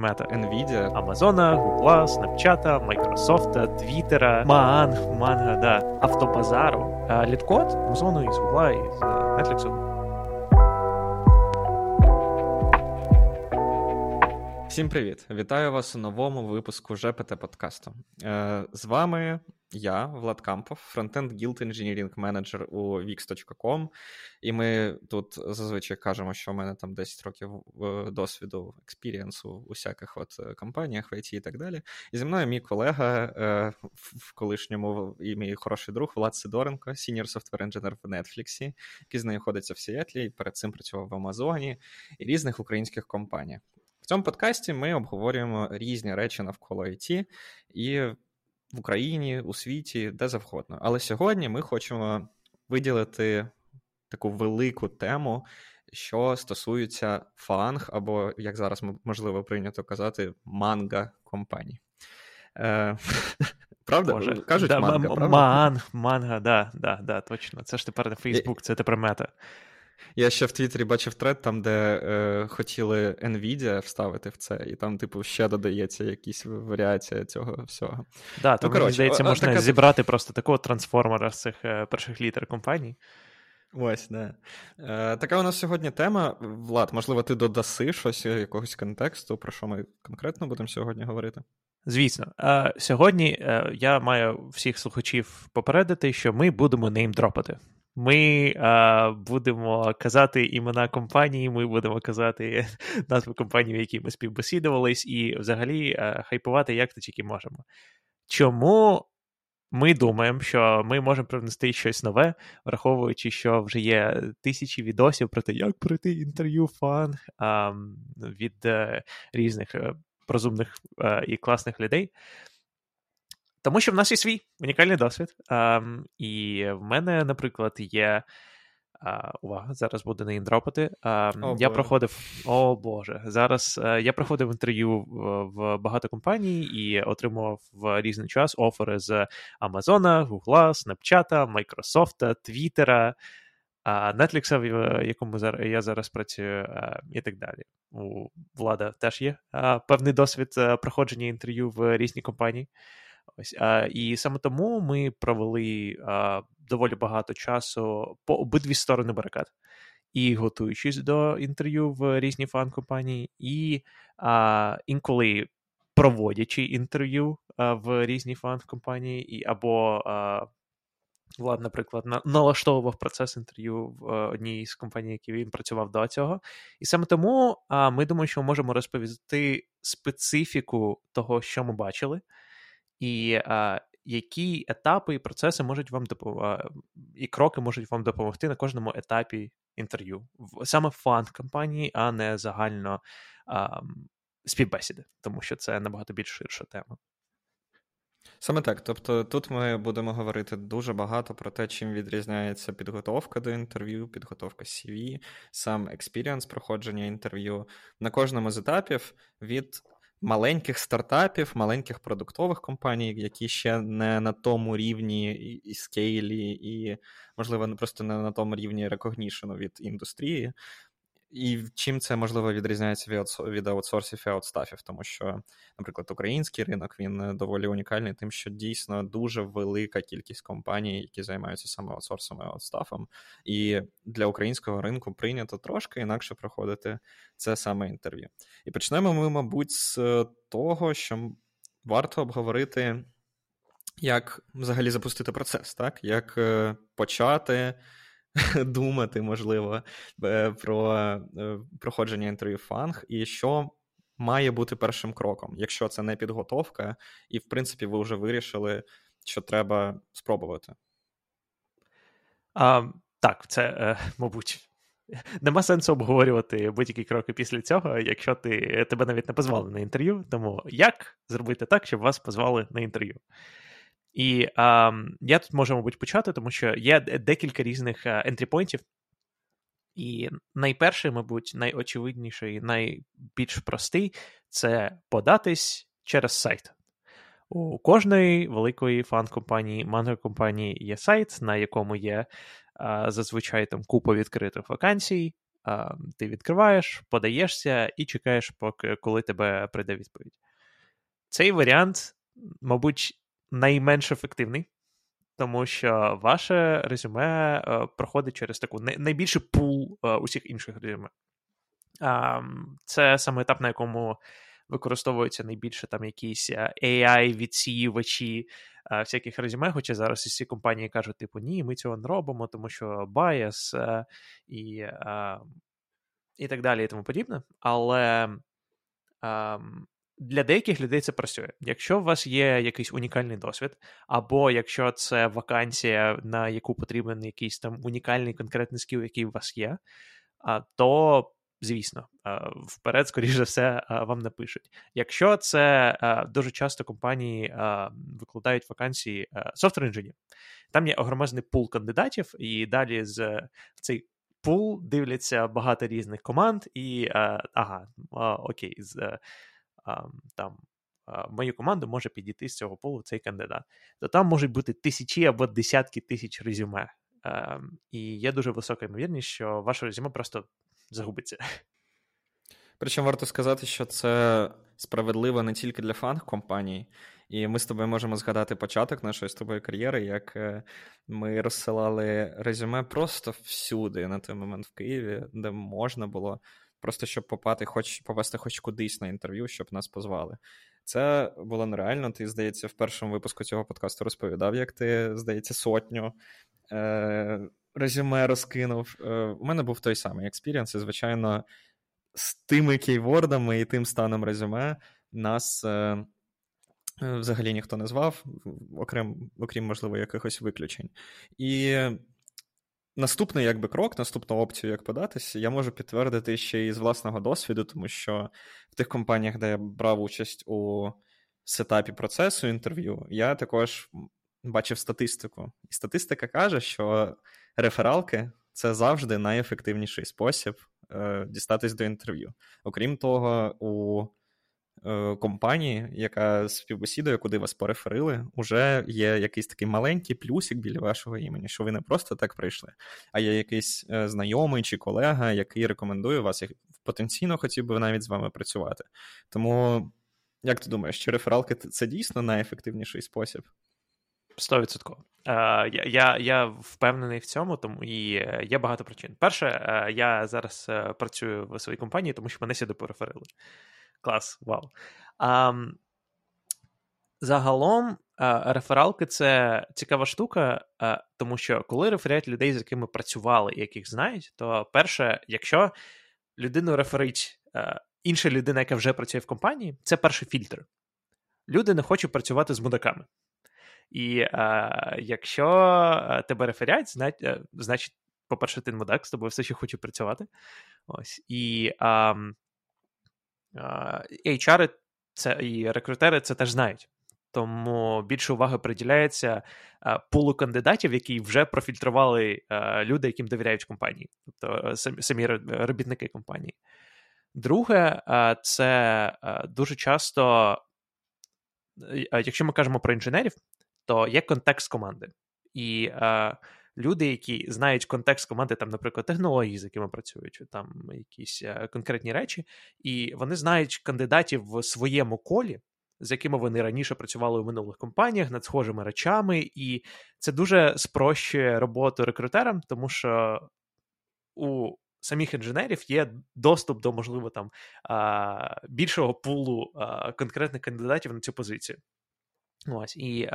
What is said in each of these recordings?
Мета, Nvidia, Amazon, Гугла, Снапчата, Майкрософта, Twitter, Маан, Манга, да, Автобазару, а LeetCode, Амазону, із Гугла, із Netflix. Всім привіт! Вітаю вас у новому випуску GPT подкасту. Е, з вами я, Влад Кампов, frontend Guild Engineering менеджер у Wix.com. І ми тут зазвичай кажемо, що в мене там 10 років е, досвіду, experience у у всяких от е, компаніях, в IT і так далі. І зі мною мій колега в колишньому і мій хороший друг Влад Сидоренко, senior software engineer в Netflix, який знаходиться в Сіетлі, і перед цим працював в Амазоні і різних українських компаніях цьому подкасті ми обговорюємо різні речі навколо IT і в Україні, у світі, де завгодно. Але сьогодні ми хочемо виділити таку велику тему, що стосується FAANG, або, як зараз можливо прийнято казати, MANGA компаній. Е, Правда? Боже, Кажуть да, MANGA, правда? Манг, MANGA, да, да, да, точно. Це ж тепер не Фейсбук, це тепер Meta. Я ще в Твіттері бачив тред, там, де е, хотіли Nvidia вставити в це, і там, типу, ще додається якісь варіація цього всього. Да, ну, мені здається, можна така... зібрати просто такого трансформера з цих е, перших літер компаній. Ось, да. Е, Така у нас сьогодні тема. Влад, можливо, ти додаси щось якогось контексту, про що ми конкретно будемо сьогодні говорити? Звісно, е, сьогодні е, я маю всіх слухачів попередити, що ми будемо неймдропати. Ми а, будемо казати імена компанії, ми будемо казати назви компанії, в якій ми співбесідувались, і взагалі а, хайпувати як то тільки можемо. Чому ми думаємо, що ми можемо привнести щось нове, враховуючи, що вже є тисячі відосів про те, як пройти інтерв'ю фан а, від е, різних е, розумних і класних людей. Тому що в нас є свій унікальний досвід. А, І в мене, наприклад, є. А, Увага, зараз буде не індропати. А, О, Я проходив. О Боже, зараз е, я проходив інтерв'ю в, в багато компаній і отримував в різний час офери з Амазона, Гугла, Снапчата, Майкрософта, Твіттера, Netflix, в якому я зараз працюю, і так далі. У Влада теж є певний досвід е, проходження інтерв'ю в різні компанії. Ось а, І саме тому ми провели а, доволі багато часу по обидві сторони барикад. І готуючись до інтерв'ю в різні фан-компанії, і а, інколи проводячи інтерв'ю а, в різні фан-компанії, і або а, Влад, наприклад, на, налаштовував процес інтерв'ю в одній з компаній, які він працював до цього. І саме тому а, ми думаємо, що можемо розповісти специфіку того, що ми бачили і а, які етапи і процеси можуть вам допомогти, і кроки можуть вам допомогти на кожному етапі інтерв'ю. Саме фан компанії, а не загально а, співбесіди, тому що це набагато більш ширша тема. Саме так. Тобто тут ми будемо говорити дуже багато про те, чим відрізняється підготовка до інтерв'ю, підготовка CV, сам experience проходження інтерв'ю на кожному з етапів від маленьких стартапів, маленьких продуктових компаній, які ще не на тому рівні і scale і, і, можливо, просто не на тому рівні recognition у від індустрії. І чим це можливо відрізняється від від аутсорсів і аутстафів, тому що, наприклад, український ринок він е, доволі унікальний, тим, що дійсно дуже велика кількість компаній, які займаються саме аутсорсом і аутстафом. І для українського ринку прийнято трошки інакше проходити це саме інтерв'ю. І почнемо ми, мабуть, з того, що варто обговорити, як взагалі запустити процес, так як е, почати. думати, можливо, е, про е, проходження інтерв'ю фанг, і що має бути першим кроком, якщо це не підготовка, і, в принципі, ви вже вирішили, що треба спробувати. А, Так, це, е, мабуть. Нема сенсу обговорювати будь-які кроки після цього, якщо ти тебе навіть не позвали на інтерв'ю. Тому як зробити так, щоб вас позвали на інтерв'ю? І а, я тут можу, мабуть, почати, тому що є декілька різних ентріпойнтів. І найперший, мабуть, найочевидніший, найбільш простий це податись через сайт. У кожної великої фан-компанії, манго-компанії є сайт, на якому є а, зазвичай там купа відкритих вакансій, ти відкриваєш, подаєшся і чекаєш, поки коли тебе прийде відповідь. Цей варіант, мабуть, найменш ефективний, тому що ваше резюме е, проходить через таку найбільший пул е, усіх інших резюме. Це саме етап, на якому використовуються найбільше там якісь е, AI-відсіювачі всяких резюме, хоча зараз всі компанії кажуть, типу, ні, ми цього не робимо, тому що bias і і так далі, і тому подібне. Але для деяких людей це працює. Якщо у вас є якийсь унікальний досвід, або якщо це вакансія, на яку потрібен якийсь там унікальний конкретний скіл, який у вас є, то. Звісно, вперед, скоріш за все, вам напишуть. Якщо це дуже часто компанії викладають вакансії software інженер там є огромезний пул кандидатів, і далі з цей пул дивляться багато різних команд, і ага, окей, з там в мою команду може підійти з цього полу цей кандидат. То там можуть бути тисячі або десятки тисяч резюме. Ем, і є дуже висока ймовірність, що ваше резюме просто загубиться. Причому варто сказати, що це справедливо не тільки для фанг-компаній, і ми з тобою можемо згадати початок нашої з тобою кар'єри, як е, ми розсилали резюме просто всюди на той момент в Києві, де можна було просто щоб попати, хоч попасти хоч кудись на інтерв'ю, щоб нас позвали. Це було нереально. Ти, здається, в першому випуску цього подкасту розповідав, як ти, здається, сотню е- резюме розкинув. Е- У мене був той самий experience, і, звичайно, з тими keyword ами і тим станом резюме нас. Е- Взагалі ніхто не звав, окрім, окрім, можливо, якихось виключень. І Наступний якби крок, наступну опцію, як податися, я можу підтвердити ще і з власного досвіду, тому що в тих компаніях, де я брав участь у сетапі процесу інтерв'ю, я також бачив статистику. І статистика каже, що рефералки це завжди найефективніший спосіб е, дістатись до інтерв'ю. Окрім того, у компанії, яка співбесідує, куди вас пореферили, вже є якийсь такий маленький плюсик біля вашого імені, що ви не просто так прийшли, а є якийсь е, знайомий чи колега, який рекомендує вас, і потенційно хотів би навіть з вами працювати. Тому, як ти думаєш, чи рефералки це дійсно найефективніший спосіб? Сто відсотково. Е, я я, я впевнений в цьому, тому і є багато причин. Перше, я зараз працюю в своїй компанії, тому що мене сюди пореферили. Клас, вау. А, Загалом, рефералки це цікава штука, тому що коли реферять людей, з якими працювали і яких знають, то перше, якщо людину реферить інша людина, яка вже працює в компанії, це перший фільтр. Люди не хочуть працювати з мудаками. І а, якщо тебе реферять, значить, по-перше, ти мудак, з тобою все ще хочу працювати. Ось. І а, HR це і рекрутери це теж знають. Тому більше уваги приділяється пулу кандидатів, які вже профільтрували люди, яким довіряють компанії, тобто самі робітники компанії. Друге, це дуже часто, якщо ми кажемо про інженерів, то є контекст команди. І люди, які знають контекст команди, там, наприклад, технології, з якими працюють, чи там якісь е, конкретні речі, і вони знають кандидатів в своєму колі. З якими вони раніше працювали у минулих компаніях над схожими речами, і це дуже спрощує роботу рекрутерам, тому що у самих інженерів є доступ до, можливо, там більшого пулу конкретних кандидатів на цю позицію. Ось і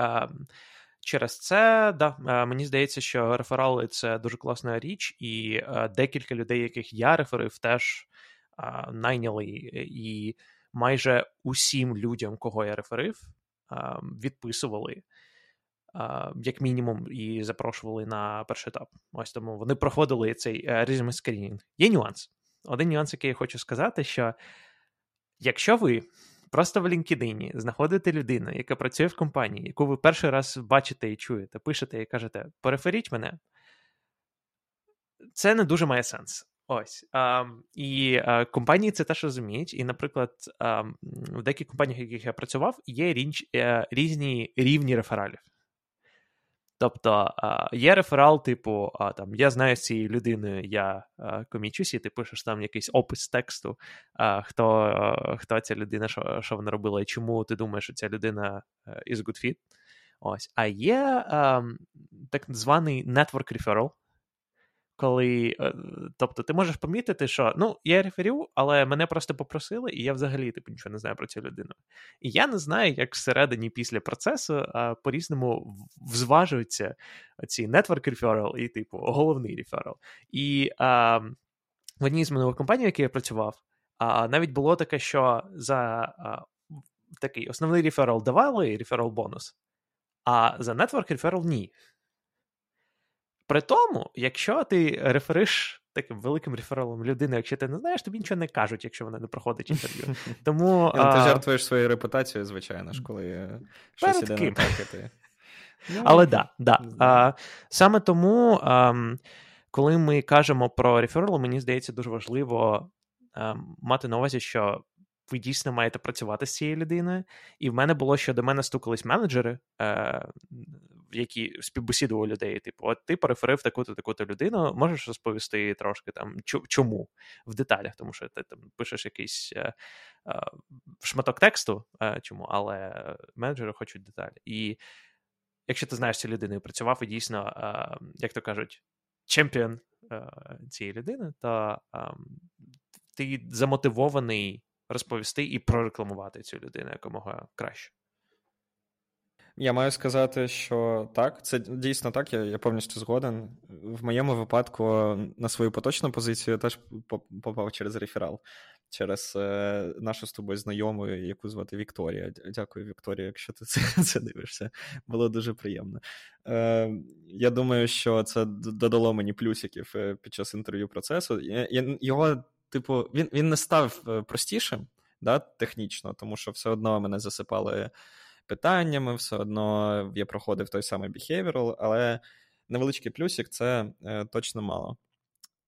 Через це, да, е, мені здається, що реферали це дуже класна річ, і е, декілька людей, яких я реферив, теж е, найняли. І майже усім людям, кого я реферив, відписували, як мінімум, і запрошували на перший етап. Ось тому вони проходили цей resume скрінінг. Є нюанс. Один нюанс, який я хочу сказати, що якщо ви просто в LinkedIn знаходите людину, яка працює в компанії, яку ви перший раз бачите і чуєте, пишете і кажете, переферіть мене. Це не дуже має сенс. Ось. А, І а, компанії це теж розуміють. І, наприклад, а, в деяких компаніях, в яких я працював, є річ, е, різні рівні рефералів. Тобто є реферал, типу, там я знаю з цією людиною, я комічусь, і ти пишеш там якийсь опис тексту, хто хто ця людина, що що вона робила, і чому ти думаєш, що ця людина е, is good fit. Ось. А є так званий network referral, коли, е, тобто, ти можеш помітити, що ну, я реферю, але мене просто попросили, і я взагалі типу, нічого не знаю про цю людину. І я не знаю, як всередині після процесу по-різному взважуються ці network referral і, типу, головний referral. І а, в одній з минулих компаній, в якій я працював, а, навіть було таке, що за а, такий основний реферал давали реферал бонус, а за network referral ні. При тому, якщо ти рефериш таким великим рефералом людини, якщо ти не знаєш, тобі нічого не кажуть, якщо вона не проходить інтерв'ю. Тому Ти жертвуєш своєю репутацією, звичайно ж, коли щось іде не так, і ти. Ну, Але да, да. А, саме тому, а, коли ми кажемо про реферал, мені здається, дуже важливо а, мати на увазі, що ви дійсно маєте працювати з цією людиною. І в мене було, що до мене стукались менеджери, е, які співбесідували людей. Типу, от ти переферив таку-то таку-то людину, можеш розповісти трошки там чому в деталях, тому що ти там пишеш якийсь е, е, шматок тексту, е, чому, але менеджери хочуть деталі. І якщо ти знаєш цю людину і працював, і дійсно, е, як то кажуть, чемпіон е, цієї людини, то ем, ти замотивований розповісти і прорекламувати цю людину якомога краще. Я маю сказати, що так, це дійсно так, я я повністю згоден. В моєму випадку на свою поточну позицію я теж попав через реферал, через е, нашу з тобою знайому, яку звати Вікторія. Дякую, Вікторія, якщо ти це це дивишся. Було дуже приємно. Е, Я думаю, що це додало мені плюсиків е, під час інтерв'ю процесу. Я, Його типу, він він не став е, простішим да, технічно, тому що все одно мене засипали питаннями, все одно я проходив той самий behavioral, але невеличкий плюсик це е, точно мало.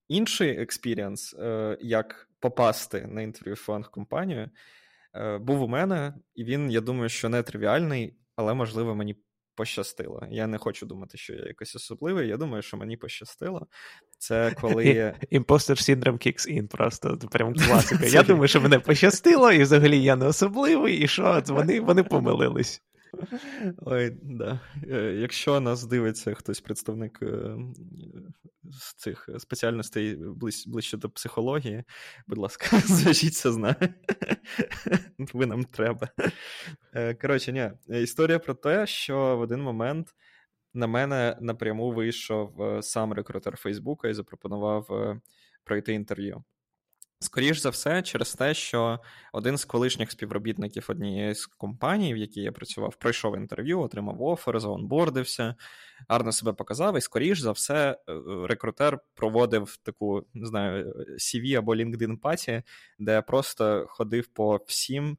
Інший experience, е, як попасти на інтерв'ю в FAANG компанію, е, був у мене, і він, я думаю, що не тривіальний, але можливо мені пощастило. Я не хочу думати, що я якось особливий. Я думаю, що мені пощастило. Це коли. Impostor syndrome kicks in, просто прям класика. Я думаю, що мене пощастило, і взагалі я не особливий, і що вони, вони помилились. Ой, да. Е, якщо нас дивиться хтось представник е, з цих спеціальностей ближче, до психології, будь ласка, зв'яжіться з нами. Ви нам треба. Е, коротше, ні, історія про те, що в один момент на мене напряму вийшов сам рекрутер Фейсбука і запропонував пройти інтерв'ю. Скоріш за все, через те, що один з колишніх співробітників однієї з компаній, в якій я працював, пройшов інтерв'ю, отримав офер, заонбордився, гарно себе показав, і скоріш за все, е, рекрутер проводив таку, не знаю, CV або LinkedIn паті, де просто ходив по всім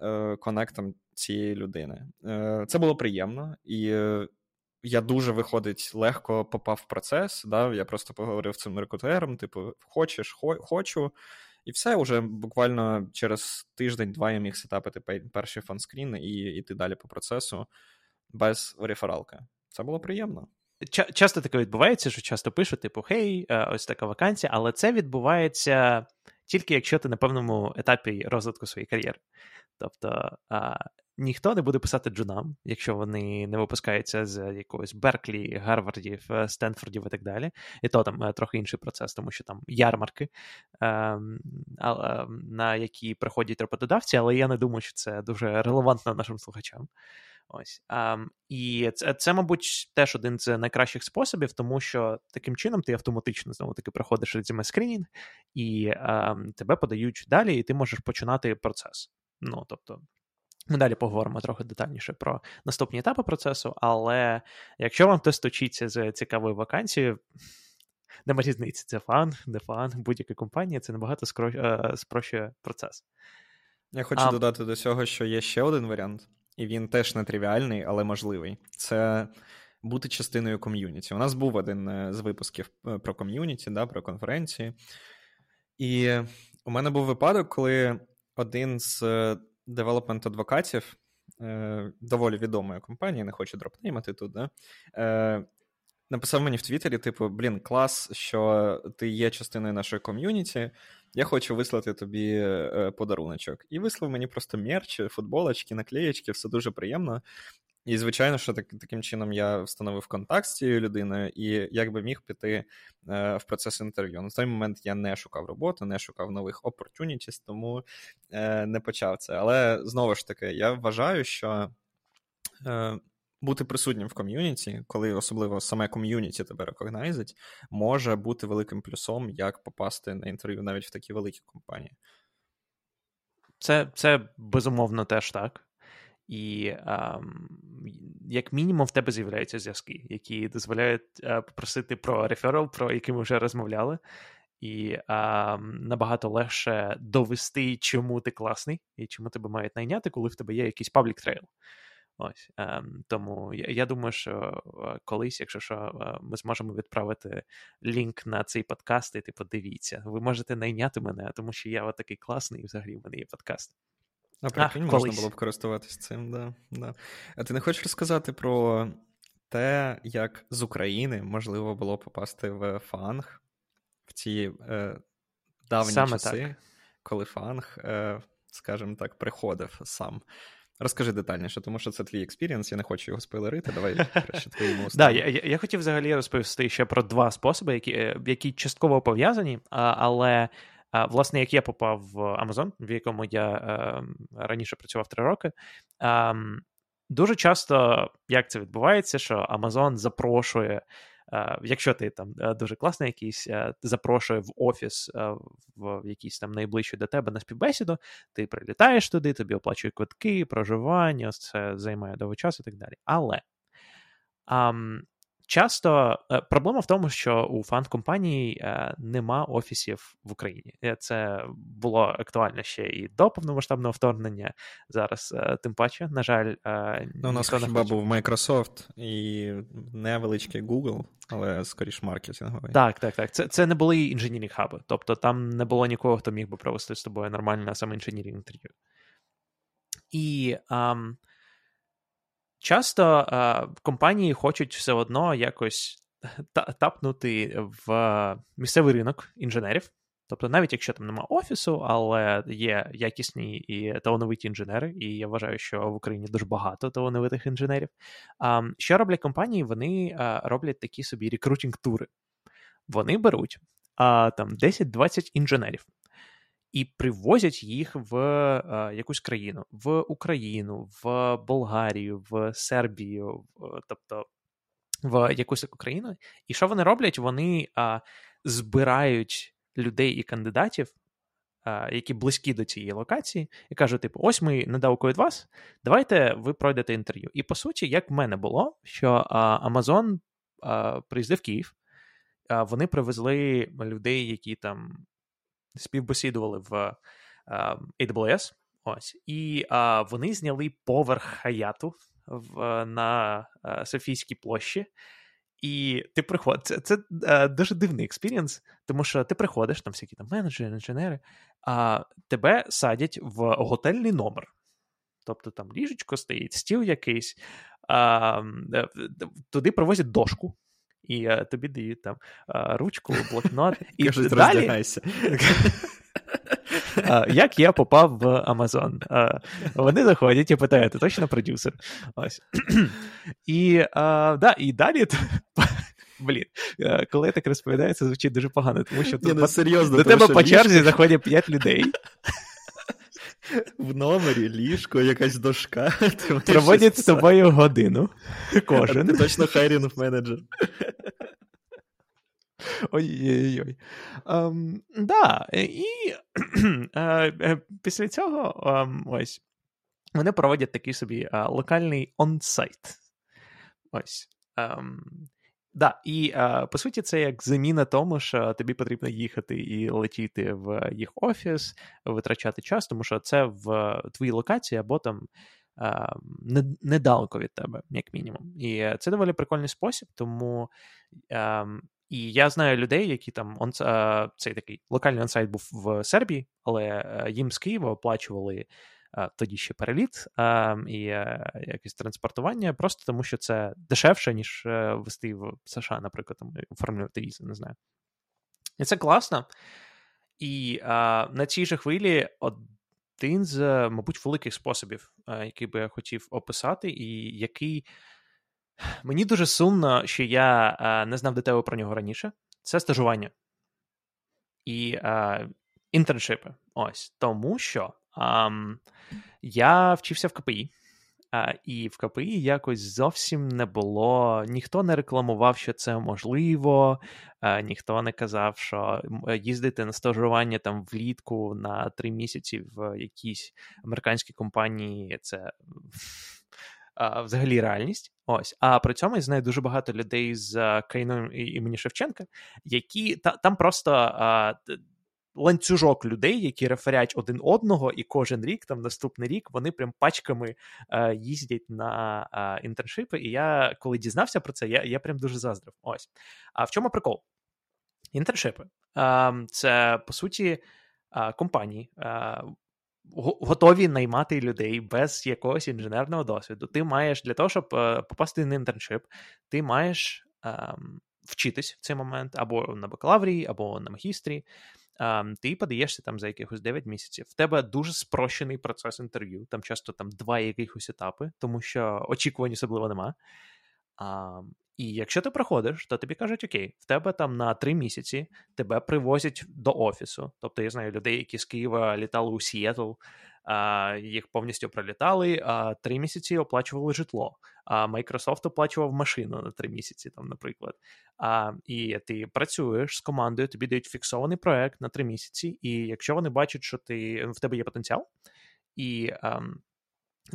е, конектам цієї людини. Е, це було приємно і. Я дуже виходить легко попав в процес. Да? Я просто поговорив з цим рекрутером, типу, хочеш, хо, хочу. І все, уже буквально через тиждень-два я міг сетапити перший фанскрін і йти далі по процесу без рефералки. Це було приємно. Часто таке відбувається, що часто пишуть, типу, хей, е, ось така вакансія, але це відбувається тільки якщо ти на певному етапі розвитку своєї кар'єри. Тобто ніхто не буде писати джунам, якщо вони не випускаються з якогось Берклі, Гарвардів, е, Стенфордів і так далі. І то там е, трохи інший процес, тому що там ярмарки, ем, на які приходять роботодавці, але я не думаю, що це дуже релевантно нашим слухачам. Ось. Um, і це, це, мабуть, теж один з найкращих способів, тому що таким чином ти автоматично знову таки проходиш резюме скринінг, і um, тебе подають далі, і ти можеш починати процес. Ну, тобто, ми далі поговоримо трохи детальніше про наступні етапи процесу, але якщо вам хтось стукається з цікавою вакансією, нема різниці, це FAANG, не FAANG, будь-яка компанія, це набагато скро... Е, спрощує процес. Я хочу а... додати до цього, що є ще один варіант, і він теж не тривіальний, але можливий. Це бути частиною community. У нас був один е, з випусків е, про community, да, про конференції. І у мене був випадок, коли один з development advocate ів, е, доволі відомої компанії, не хочу дропнеймати тут, да? Е, написав мені в Твіттері, типу, блін, клас, що ти є частиною нашої ком'юніті. Я хочу вислати тобі е, подаруночок. І вислав мені просто мерч, футболочки, наклеєчки, все дуже приємно. І, звичайно, що так, таким чином я встановив контакт з цією людиною, і як би міг піти е, в процес інтерв'ю. На той момент я не шукав роботу, не шукав нових opportunities, тому е, не почав це. Але знову ж таки, я вважаю, що е, бути присутнім в ком'юніті, коли особливо саме ком'юніті тебе рекогнайзить, може бути великим плюсом, як попасти на інтерв'ю навіть в такі великі компанії. Це, Це безумовно теж так. І а, як мінімум в тебе з'являються зв'язки, які дозволяють а, е, попросити про реферал, про який ми вже розмовляли, і а, набагато легше довести, чому ти класний і чому тебе мають найняти, коли в тебе є якийсь public trail. Ось а, тому я, я думаю, що колись, якщо що, ми зможемо відправити link на цей подкаст, і типу, дивіться, ви можете найняти мене, тому що я от такий класний, і взагалі в мене є подкаст. А прикинь, можна було б користуватись цим, да, да. А ти не хочеш розказати про те, як з України можливо було попасти в FAANG в ці е, давні Саме часи, так. коли FAANG, е, скажімо так, приходив сам. Розкажи детальніше, тому що це твій experience, я не хочу його спойлерити. Давай краще твоєму Да, я, я хотів взагалі розповісти ще про два способи, які е, які частково пов'язані, але Власне, як я попав в Amazon, в якому я ем, раніше працював три роки, ем, дуже часто як це відбувається, що Amazon запрошує. Е, якщо ти там е, дуже класний якийсь, е, запрошує в офіс в якийсь там найближчий до тебе на співбесіду, ти прилітаєш туди, тобі оплачують квитки, проживання, це займає довго часу і так далі. Але Часто е, проблема в тому, що у фан-компанії е, нема офісів в Україні. Е, це було актуально ще і до повномасштабного вторгнення. Зараз, тим паче, на жаль, ну, у нас хіба був Microsoft і невеличкий Google, але скоріш маркетинговий. Так, так, так. Це це не були інженірні хаби. Тобто там не було нікого, хто міг би провести з тобою нормальне саме інженірінг інтерв'ю. І. Um, Часто е, компанії хочуть все одно якось тапнути в місцевий ринок інженерів. Тобто, навіть якщо там немає офісу, але є якісні і талановиті інженери, і я вважаю, що в Україні дуже багато талановитих інженерів. А, Що роблять компанії? Вони а, роблять такі собі рекрутінг-тури. Вони беруть а, там 10-20 інженерів і привозять їх в е, якусь країну, в Україну, в Болгарію, в Сербію, в, тобто в якусь таку країну. І що вони роблять? Вони е, збирають людей і кандидатів. Які близькі до цієї локації, і кажуть, типу, ось ми недалеко від вас, давайте ви пройдете інтерв'ю. І по суті, як в мене було, що Amazon приїздив в Київ, вони привезли людей, які там співбесідували в AWS. Ось, і а, вони зняли поверх Hyatt у в, на а, Софійській площі. І ти приходиш. Це це а, дуже дивний experience, тому що ти приходиш, там всякі там менеджери, інженери, а тебе садять в готельний номер. Тобто там ліжечко стоїть, стіл якийсь, а, е, туди привозять дошку і а, тобі дають там а, ручку, блокнот. І Кажуть, далі... роздягайся. Як я попав в Амазон? Вони заходять і питають, ти точно продюсер? Ось. І а, да, і далі. Блін, коли так розповідає, це звучить дуже погано, тому що Ні, ну, серйозно, до тебе по черзі заходять 5 людей. В номері ліжко, якась дошка. Проводять з тобою годину. Кожен. Ти точно хайрінг менеджер. Ой-ой-ой. Um, да, І uh, після цього um, ось вони проводять такий собі uh, локальний онсайт. Ось. Um, Да, і по суті, це як заміна тому, що тобі потрібно їхати і летіти в їх офіс, витрачати час, тому що це в твоїй локації або там недалеко від тебе, як мінімум. І це доволі прикольний спосіб, тому. І я знаю людей, які там он, цей такий локальний онсайт був в Сербії, але їм з Києва оплачували тоді ще переліт і якесь транспортування, просто тому що це дешевше, ніж вести в США, наприклад, там, оформлювати візи, не знаю. І це класно. І а, на цій же хвилі один з, мабуть, великих способів, а, який би я хотів описати, і який мені дуже сумно, що я а, не знав детально про нього раніше, це стажування і інтерншипи. Ось тому що я вчився в КПІ. А, І в КПІ якось зовсім не було. Ніхто не рекламував, що це можливо, а, ніхто не казав, що їздити на стажування там влітку на три місяці в якійсь американській компанії це а, взагалі реальність. Ось. А при цьому я знаю дуже багато людей з країною імені Шевченка, які та, там просто. Ланцюжок людей, які реферять один одного, і кожен рік, там наступний рік, вони прям пачками е, їздять на е, інтерншипи. І я, коли дізнався про це, я я прям дуже заздрив. Ось. А в чому прикол? Інтерншипи. Е, це по суті е, компанії. Е, Готові наймати людей без якогось інженерного досвіду. Ти маєш для того, щоб е, попасти на інтерншип, ти маєш ем, вчитись в цей момент або на бакалаврії, або на магістрі ти подаєшся там за якихось 9 місяців. В тебе дуже спрощений процес інтерв'ю, там часто там два якихось етапи, тому що очікувань особливо нема. А, І якщо ти проходиш, то тобі кажуть: Окей, в тебе там на три місяці тебе привозять до офісу. Тобто я знаю людей, які з Києва літали у Сіетл, їх повністю пролітали, три місяці оплачували житло. А Microsoft оплачував машину на три місяці, там, наприклад. А, І ти працюєш з командою, тобі дають фіксований проект на три місяці, і якщо вони бачать, що ти в тебе є потенціал, і а,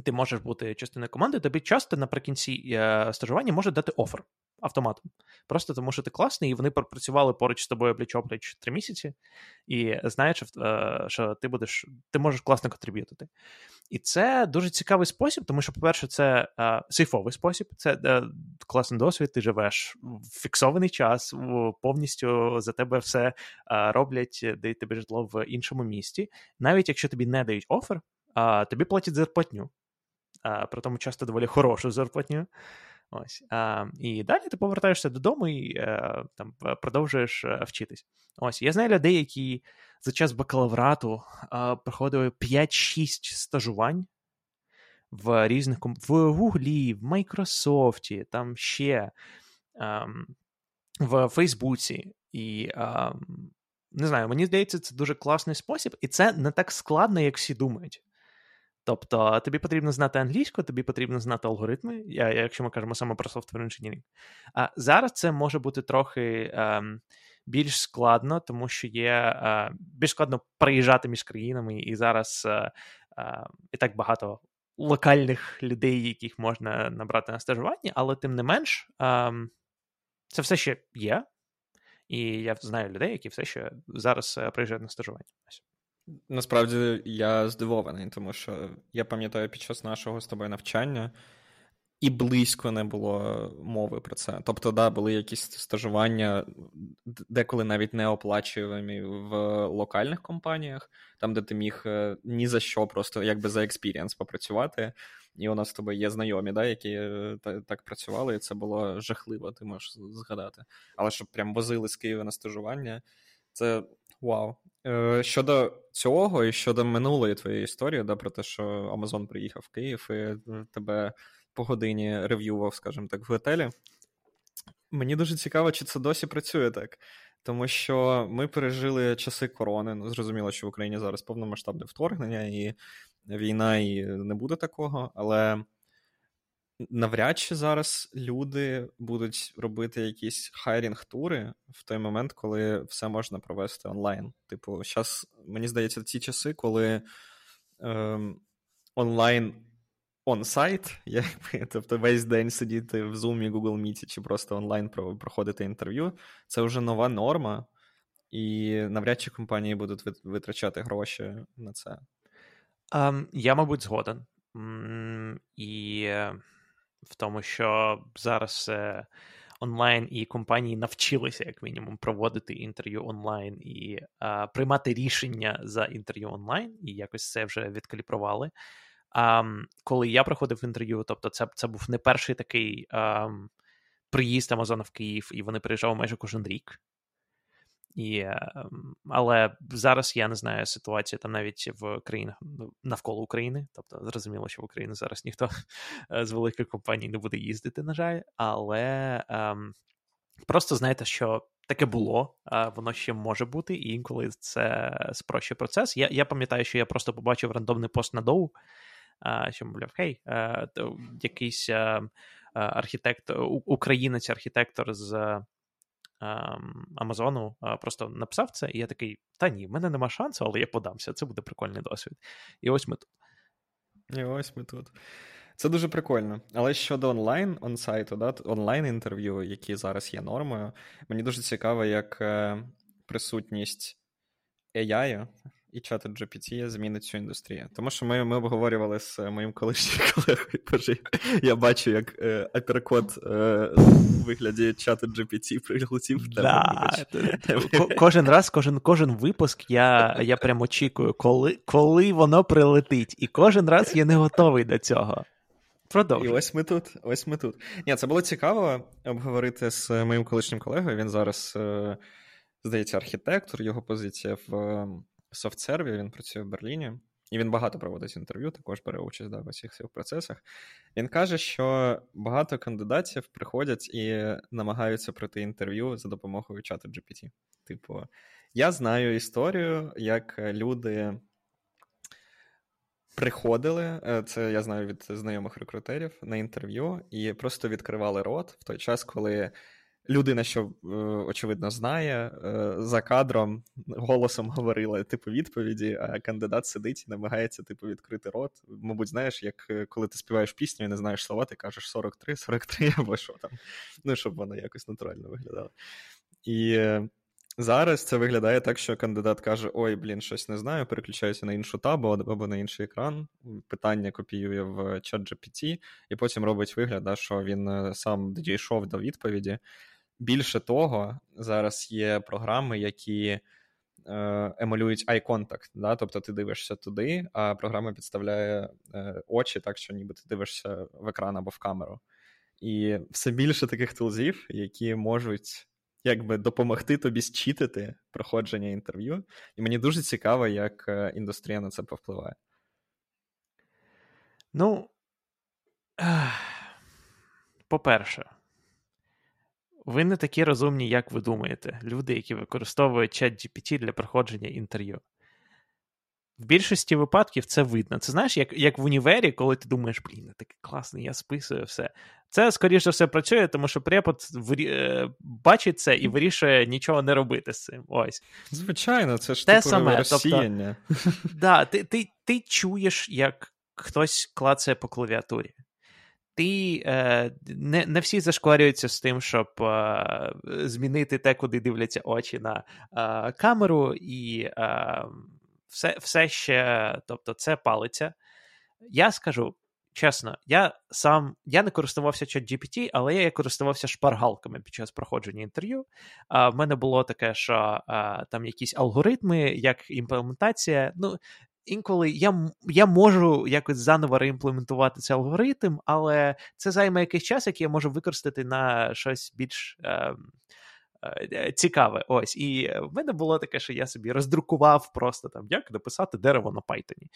ти можеш бути частиною команди, тобі часто наприкінці е, стажування може дати офер автоматом. Просто тому, що ти класний, і вони пропрацювали поруч з тобою пліч-опліч три місяці, і знаєш, е, що ти будеш, ти можеш класно контриб'ютити. І це дуже цікавий спосіб, тому що, по-перше, це е, сейфовий спосіб, це е, класний досвід, ти живеш в фіксований час, повністю за тебе все е, роблять, дають тобі житло в іншому місті. Навіть якщо тобі не дають офер, тобі платять зарплатню. При тому часто доволі хорошу зарплатню. Ось. А, І далі ти повертаєшся додому і а, е, там продовжуєш е, вчитись. Ось. Я знаю людей, які за час бакалаврату проходили 5-6 стажувань в різних в Гуглі, в Майкрософті, там ще а, в Фейсбуці. І а, не знаю, мені здається, це дуже класний спосіб, і це не так складно, як всі думають. Тобто тобі потрібно знати англійську, тобі потрібно знати алгоритми, якщо ми кажемо саме про software engineering. А зараз це може бути трохи ем, більш складно, тому що є е, більш складно приїжджати між країнами, і зараз е, е, і так багато локальних людей, яких можна набрати на стажуванні, але тим не менш, ем, це все ще є. І я знаю людей, які все ще зараз е, приїжджають на стажування. Насправді я здивований, тому що я пам'ятаю під час нашого з тобою навчання і близько не було мови про це. Тобто, да, були якісь стажування, деколи навіть не оплачувані в локальних компаніях, там, де ти міг е, ні за що, просто якби за experience попрацювати. І у нас з тобою є знайомі, да, які е, так працювали, і це було жахливо, ти можеш згадати. Але щоб прям возили з Києва на стажування, це вау. Е, щодо цього і щодо минулої твоєї історії, да, про те, що Амазон приїхав в Київ і е, тебе по годині рев'ював, скажімо так, в готелі. Мені дуже цікаво, чи це досі працює так. Тому що ми пережили часи корони. Ну, зрозуміло, що в Україні зараз повномасштабне вторгнення, і війна і не буде такого, але навряд чи зараз люди будуть робити якісь хайрінг-тури в той момент, коли все можна провести онлайн. Типу, зараз, мені здається, ці часи, коли ем, онлайн он-сайт, тобто весь день сидіти в Zoom, Google Meet чи просто онлайн проходити інтерв'ю, це вже нова норма, і навряд чи компанії будуть витрачати гроші на це. Um, я, мабуть, згоден. Mm, і в тому, що зараз все онлайн, і компанії навчилися, як мінімум, проводити інтерв'ю онлайн і а, приймати рішення за інтерв'ю онлайн, і якось це вже відкалібрували. А, Коли я проходив інтерв'ю, тобто це це був не перший такий а, приїзд Амазона в Київ, і вони приїжджали майже кожен рік. Ем, Але зараз я не знаю ситуацію там навіть в країнах ну, навколо України. Тобто, зрозуміло, що в Україну зараз ніхто е, з великих компаній не буде їздити, на жаль, але ем, просто знаєте, що таке було, а воно ще може бути, і інколи це спрощує процес. Я я пам'ятаю, що я просто побачив рандомний пост на доу, що мовляв, хей, е, якийсь е, архітектор, українець архітектор з. Амазону просто написав це, і я такий: та ні, в мене нема шансу, але я подамся. Це буде прикольний досвід. І ось ми тут. І ось ми тут. Це дуже прикольно. Але щодо онлайн онсайту, да, онлайн інтерв'ю, які зараз є нормою, мені дуже цікаво, як е, присутність AI і чату GPT змінить цю індустрію. Тому що ми ми обговорювали з моїм колишнім колегою. Боже, я бачу, як е, аперкод е, в вигляді чату GPT прилетів. Да. Кожен раз, кожен кожен випуск я я прям очікую, коли, коли воно прилетить. І кожен раз я не готовий до цього. Продовжуй. І ось ми тут. Ось ми тут. Ні, це було цікаво обговорити з моїм колишнім колегою. Він зараз, е, здається, архітектор, його позиція в софтсерві, він працює в Берліні, і він багато проводить інтерв'ю, також бере участь да, в усіх цих процесах. Він каже, що багато кандидатів приходять і намагаються пройти інтерв'ю за допомогою чату GPT. Типу, я знаю історію, як люди. Приходили, е, це я знаю від знайомих рекрутерів на інтерв'ю, і просто відкривали рот в той час, коли людина, що е, очевидно знає, е, за кадром голосом говорила типу відповіді, а кандидат сидить і намагається типу відкрити рот. Мабуть, знаєш, як е, коли ти співаєш пісню і не знаєш слова, ти кажеш 43, 43 або що там. Ну, щоб воно якось натурально виглядало. І зараз це виглядає так, що кандидат каже: Ой, блін, щось не знаю, переключаюся на іншу табу або на інший екран. Питання копіює в чат GPT, і потім робить вигляд, да, що він сам дійшов до відповіді. Більше того, зараз є програми, які е, емулюють eye contact, да? тобто ти дивишся туди, а програма підставляє е, очі, так що ніби ти дивишся в екран або в камеру. І все більше таких тулзів, які можуть якби допомогти тобі зчитити проходження інтерв'ю. І мені дуже цікаво, як е, індустрія на це повпливає. Ну, по-перше, ви не такі розумні, як ви думаєте, люди, які використовують чат GPT для проходження інтерв'ю. В більшості випадків це видно. Це знаєш, як як в універі, коли ти думаєш, блін, такий класний, я списую все. Це, скоріш за все, працює, тому що препод вирі... Е, бачить це і вирішує нічого не робити з цим. Ось. Звичайно, це ж Те типу саме. розсіяння. Тобто, да, ти, ти, ти чуєш, як хтось клацає по клавіатурі ти е, не не всі зашкварюються з тим, щоб е, змінити те, куди дивляться очі на е, камеру, і е, все все ще, тобто, це палиться. Я скажу чесно, я сам я не користувався чат GPT, але я користувався шпаргалками під час проходження інтерв'ю. В мене було таке, що там якісь алгоритми, як імплементація. Ну, інколи я я можу якось заново реімплементувати цей алгоритм, але це займе якийсь час, який я можу використати на щось більш. Е, е, Цікаве, ось. І в мене було таке, що я собі роздрукував просто там, як написати дерево на Python.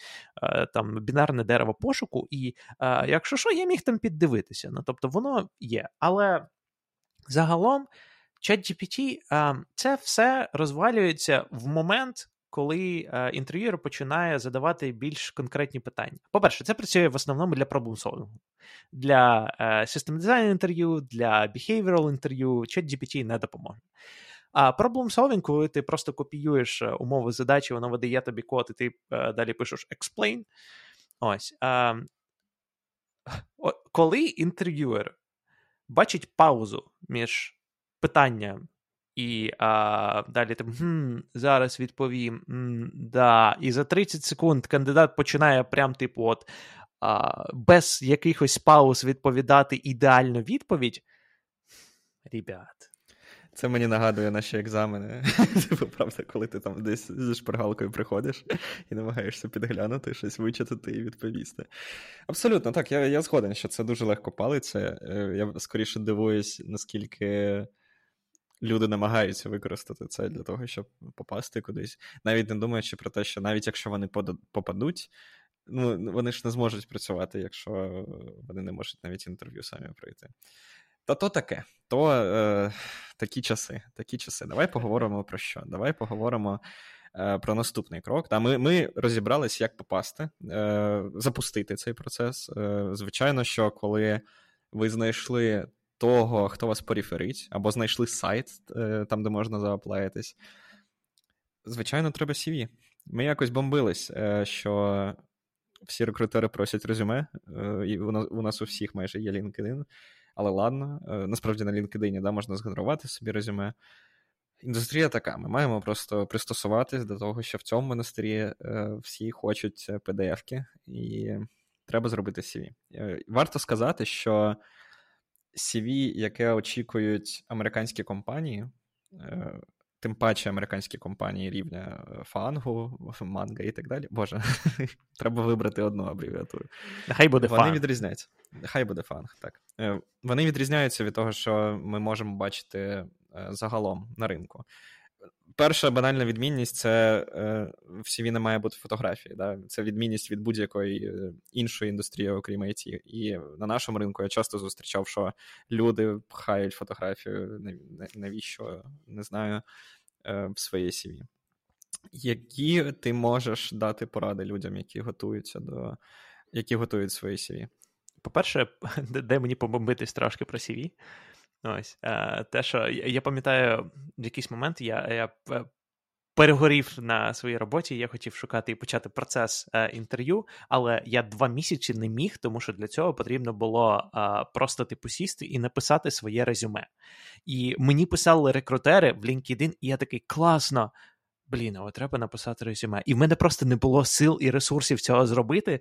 Е, там бінарне дерево пошуку, і е, якщо що, я міг там піддивитися. Ну, Тобто воно є. Але загалом ChatGPT е, це все розвалюється в момент, коли е, інтерв'юер починає задавати більш конкретні питання. По-перше, це працює в основному для проблем Для е, System Design інтерв'ю, для behavioral інтерв'ю, ChatGPT не допоможе. А solving, коли ти просто копіюєш е, умови задачі, воно видає тобі код, і ти далі пишеш explain. Ось. Коли інтерв'юер бачить паузу між питанням і а, далі там хм, зараз відповім. М, да. І за 30 секунд кандидат починає прям, типу, от а, без якихось пауз відповідати ідеальну відповідь. ребят. Це мені нагадує наші екзамени. Типу, правда, коли ти там десь зі шпаргалкою приходиш і намагаєшся підглянути, щось вичитати і відповісти. Абсолютно, так, я я згоден, що це дуже легко палиться. Е, я скоріше дивуюсь, наскільки люди намагаються використати це для того, щоб попасти кудись, навіть не думаючи про те, що навіть якщо вони попадуть, ну, вони ж не зможуть працювати, якщо вони не можуть навіть інтерв'ю самі пройти. Та то таке, то е, такі часи, такі часи. Давай поговоримо про що? Давай поговоримо е, про наступний крок. Та Ми ми розібрались, як попасти, е, запустити цей процес. Е, звичайно, що коли ви знайшли того, хто вас поріферить, або знайшли сайт, е, там, де можна зааплаїтись, звичайно, треба CV. Ми якось бомбились, е, що всі рекрутери просять резюме, е, і у нас у всіх майже є LinkedIn. Але ладно, насправді на LinkedIn да, можна згенерувати собі резюме. Індустрія така, ми маємо просто пристосуватись до того, що в цьому монастирі всі хочуть PDF-ки, і треба зробити CV. Варто сказати, що CV, яке очікують американські компанії, е, тим паче американські компанії рівня е, FAANG у, MANGA і так далі. Боже, треба вибрати одну абревіатуру. Хай буде Вони FAANG. відрізняються. Нехай буде FAANG, так. Е, вони відрізняються від того, що ми можемо бачити загалом на ринку перша банальна відмінність це е, в CV не має бути фотографії. Да? Це відмінність від будь-якої е, іншої індустрії, окрім IT. І на нашому ринку я часто зустрічав, що люди пхають фотографію, навіщо не знаю, е, в своє CV. Які ти можеш дати поради людям, які готуються до які готують свої CV? По-перше, де мені побомбитись трошки про CV. Ось е, те, що я пам'ятаю, в якийсь момент я я е, перегорів на своїй роботі. Я хотів шукати і почати процес е, інтерв'ю, але я два місяці не міг, тому що для цього потрібно було просто типу сісти і написати своє резюме. І мені писали рекрутери в LinkedIn, і я такий класно. Блін, але треба написати резюме. І в мене просто не було сил і ресурсів цього зробити.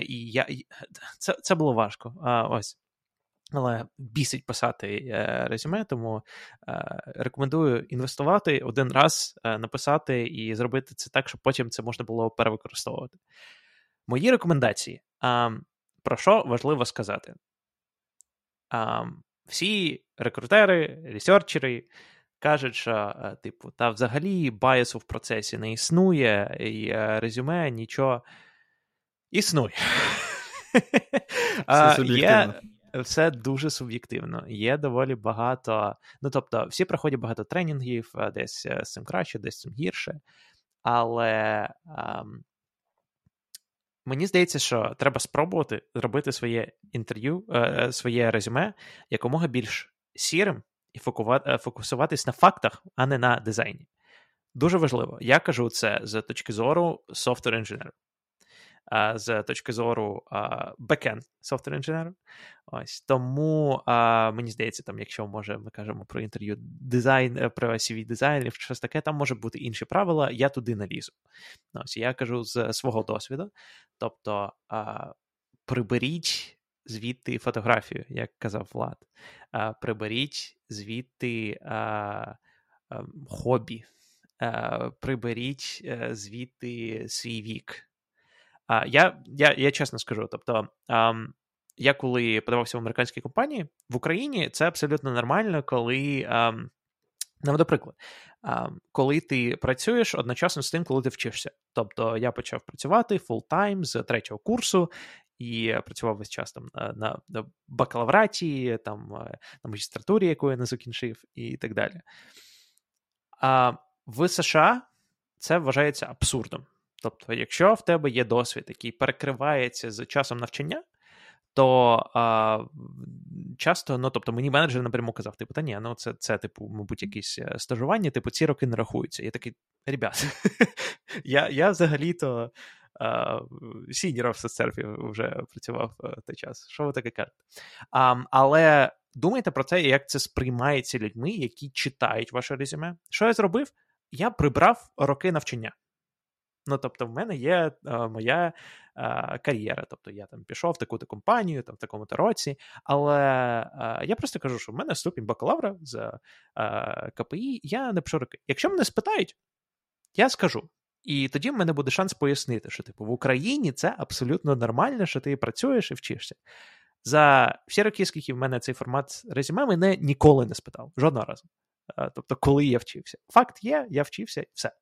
І я це це було важко. А, Ось. Але бісить писати е, резюме, тому е, рекомендую інвестувати один раз, е, написати і зробити це так, щоб потім це можна було перевикористовувати. Мої рекомендації. Про що важливо сказати? Всі рекрутери, ресерчери кажуть, що, типу, та взагалі байсу в процесі не існує, і резюме нічого існує. Це суб'єктивно все дуже суб'єктивно. Є доволі багато. Ну тобто, всі проходять багато тренінгів, десь е, з цим краще, десь з цим гірше. Але ем, мені здається, що треба спробувати зробити своє інтерв'ю, е, е своє резюме якомога більш сірим і е, фокусуватись на фактах, а не на дизайні. Дуже важливо. Я кажу це з точки зору софтвер інженеру з точки зору бекен софтвер інженеру. Ось тому мені здається, там, якщо може, ми кажемо про інтерв'ю дизайн, е, про cv дизайнерів, щось таке, там може бути інші правила, я туди налізу. Ось я кажу з свого досвіду. Тобто приберіть звідти фотографію, як казав Влад, приберіть звідти хобі. Приберіть е, звідти свій вік, а, Я я, я чесно скажу, тобто, а, я коли подавався в американській компанії в Україні, це абсолютно нормально, коли. А, Наведу приклад, коли ти працюєш одночасно з тим, коли ти вчишся. Тобто я почав працювати full-time з третього курсу і працював весь час там на на бакалавраті, там на магістратурі, яку я не закінчив, і так далі. А в США це вважається абсурдом. Тобто, якщо в тебе є досвід, який перекривається з часом навчання, то а, часто, ну тобто, мені менеджер напряму казав, типу, та ні, ну це, це, типу, мабуть, якісь е, стажування, типу, ці роки не рахуються. Я такий, ребят, я я взагалі-то сініром в соцсерфі вже працював е, той час. Що ви таке кажете? А, Але думайте про це, як це сприймається людьми, які читають ваше резюме. Що я зробив? Я прибрав роки навчання. Ну, тобто, в мене є а, моя а, кар'єра. Тобто я там пішов в таку-то компанію, там в такому-то році. Але а, я просто кажу, що в мене ступінь бакалавра з КПІ, я не пишу роки. Якщо мене спитають, я скажу. І тоді в мене буде шанс пояснити, що типу в Україні це абсолютно нормально, що ти працюєш і вчишся. За всі роки, скільки в мене цей формат резюме, мене ніколи не спитав. Жодного разу. Тобто, коли я вчився. Факт є, я вчився і все.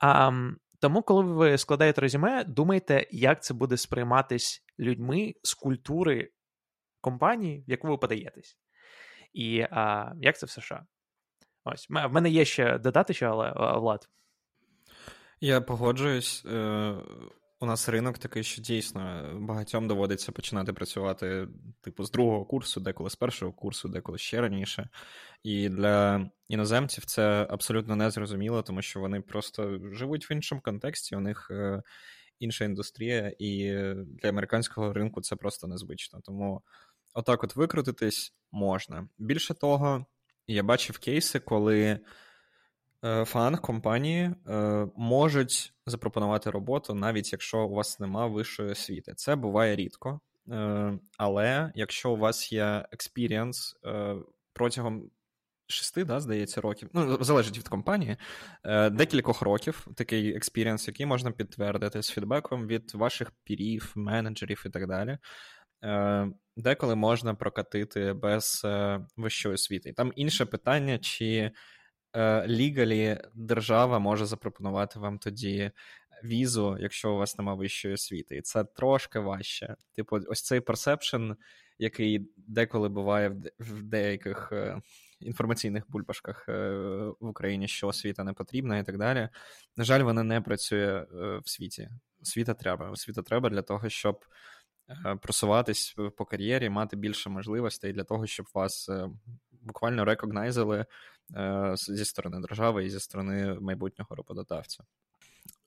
А, Тому, коли ви складаєте резюме, думайте, як це буде сприйматись людьми з культури компанії, в яку ви подаєтесь. І а, як це в США? Ось, в мене є ще додати, що, але Влад. Я погоджуюсь. Е, у нас ринок такий, що дійсно багатьом доводиться починати працювати, типу, з другого курсу, деколи з першого курсу, деколи ще раніше. І для іноземців це абсолютно незрозуміло, тому що вони просто живуть в іншому контексті, у них е, інша індустрія, і для американського ринку це просто незвично. Тому отак от викрутитись можна. Більше того, я бачив кейси, коли. Е, фан компанії е, можуть запропонувати роботу, навіть якщо у вас нема вищої освіти. Це буває рідко. Е, але якщо у вас є experience протягом шести, да, здається, років, ну, залежить від компанії, декількох років такий experience, який можна підтвердити з feedback ом від ваших peer ів, менеджерів і так далі. Деколи можна прокатити без вищої освіти. Там інше питання, чи legally держава може запропонувати вам тоді візу, якщо у вас немає вищої освіти. І це трошки важче. Типу, ось цей perception, який деколи буває в деяких е, інформаційних бульбашках е, в Україні, що освіта не потрібна і так далі. На жаль, вона не працює е, в світі. Освіта треба. Освіта треба для того, щоб. Просуватись по кар'єрі, мати більше можливостей для того, щоб вас буквально recognize или Е, зі сторони держави і зі сторони майбутнього роботодавця.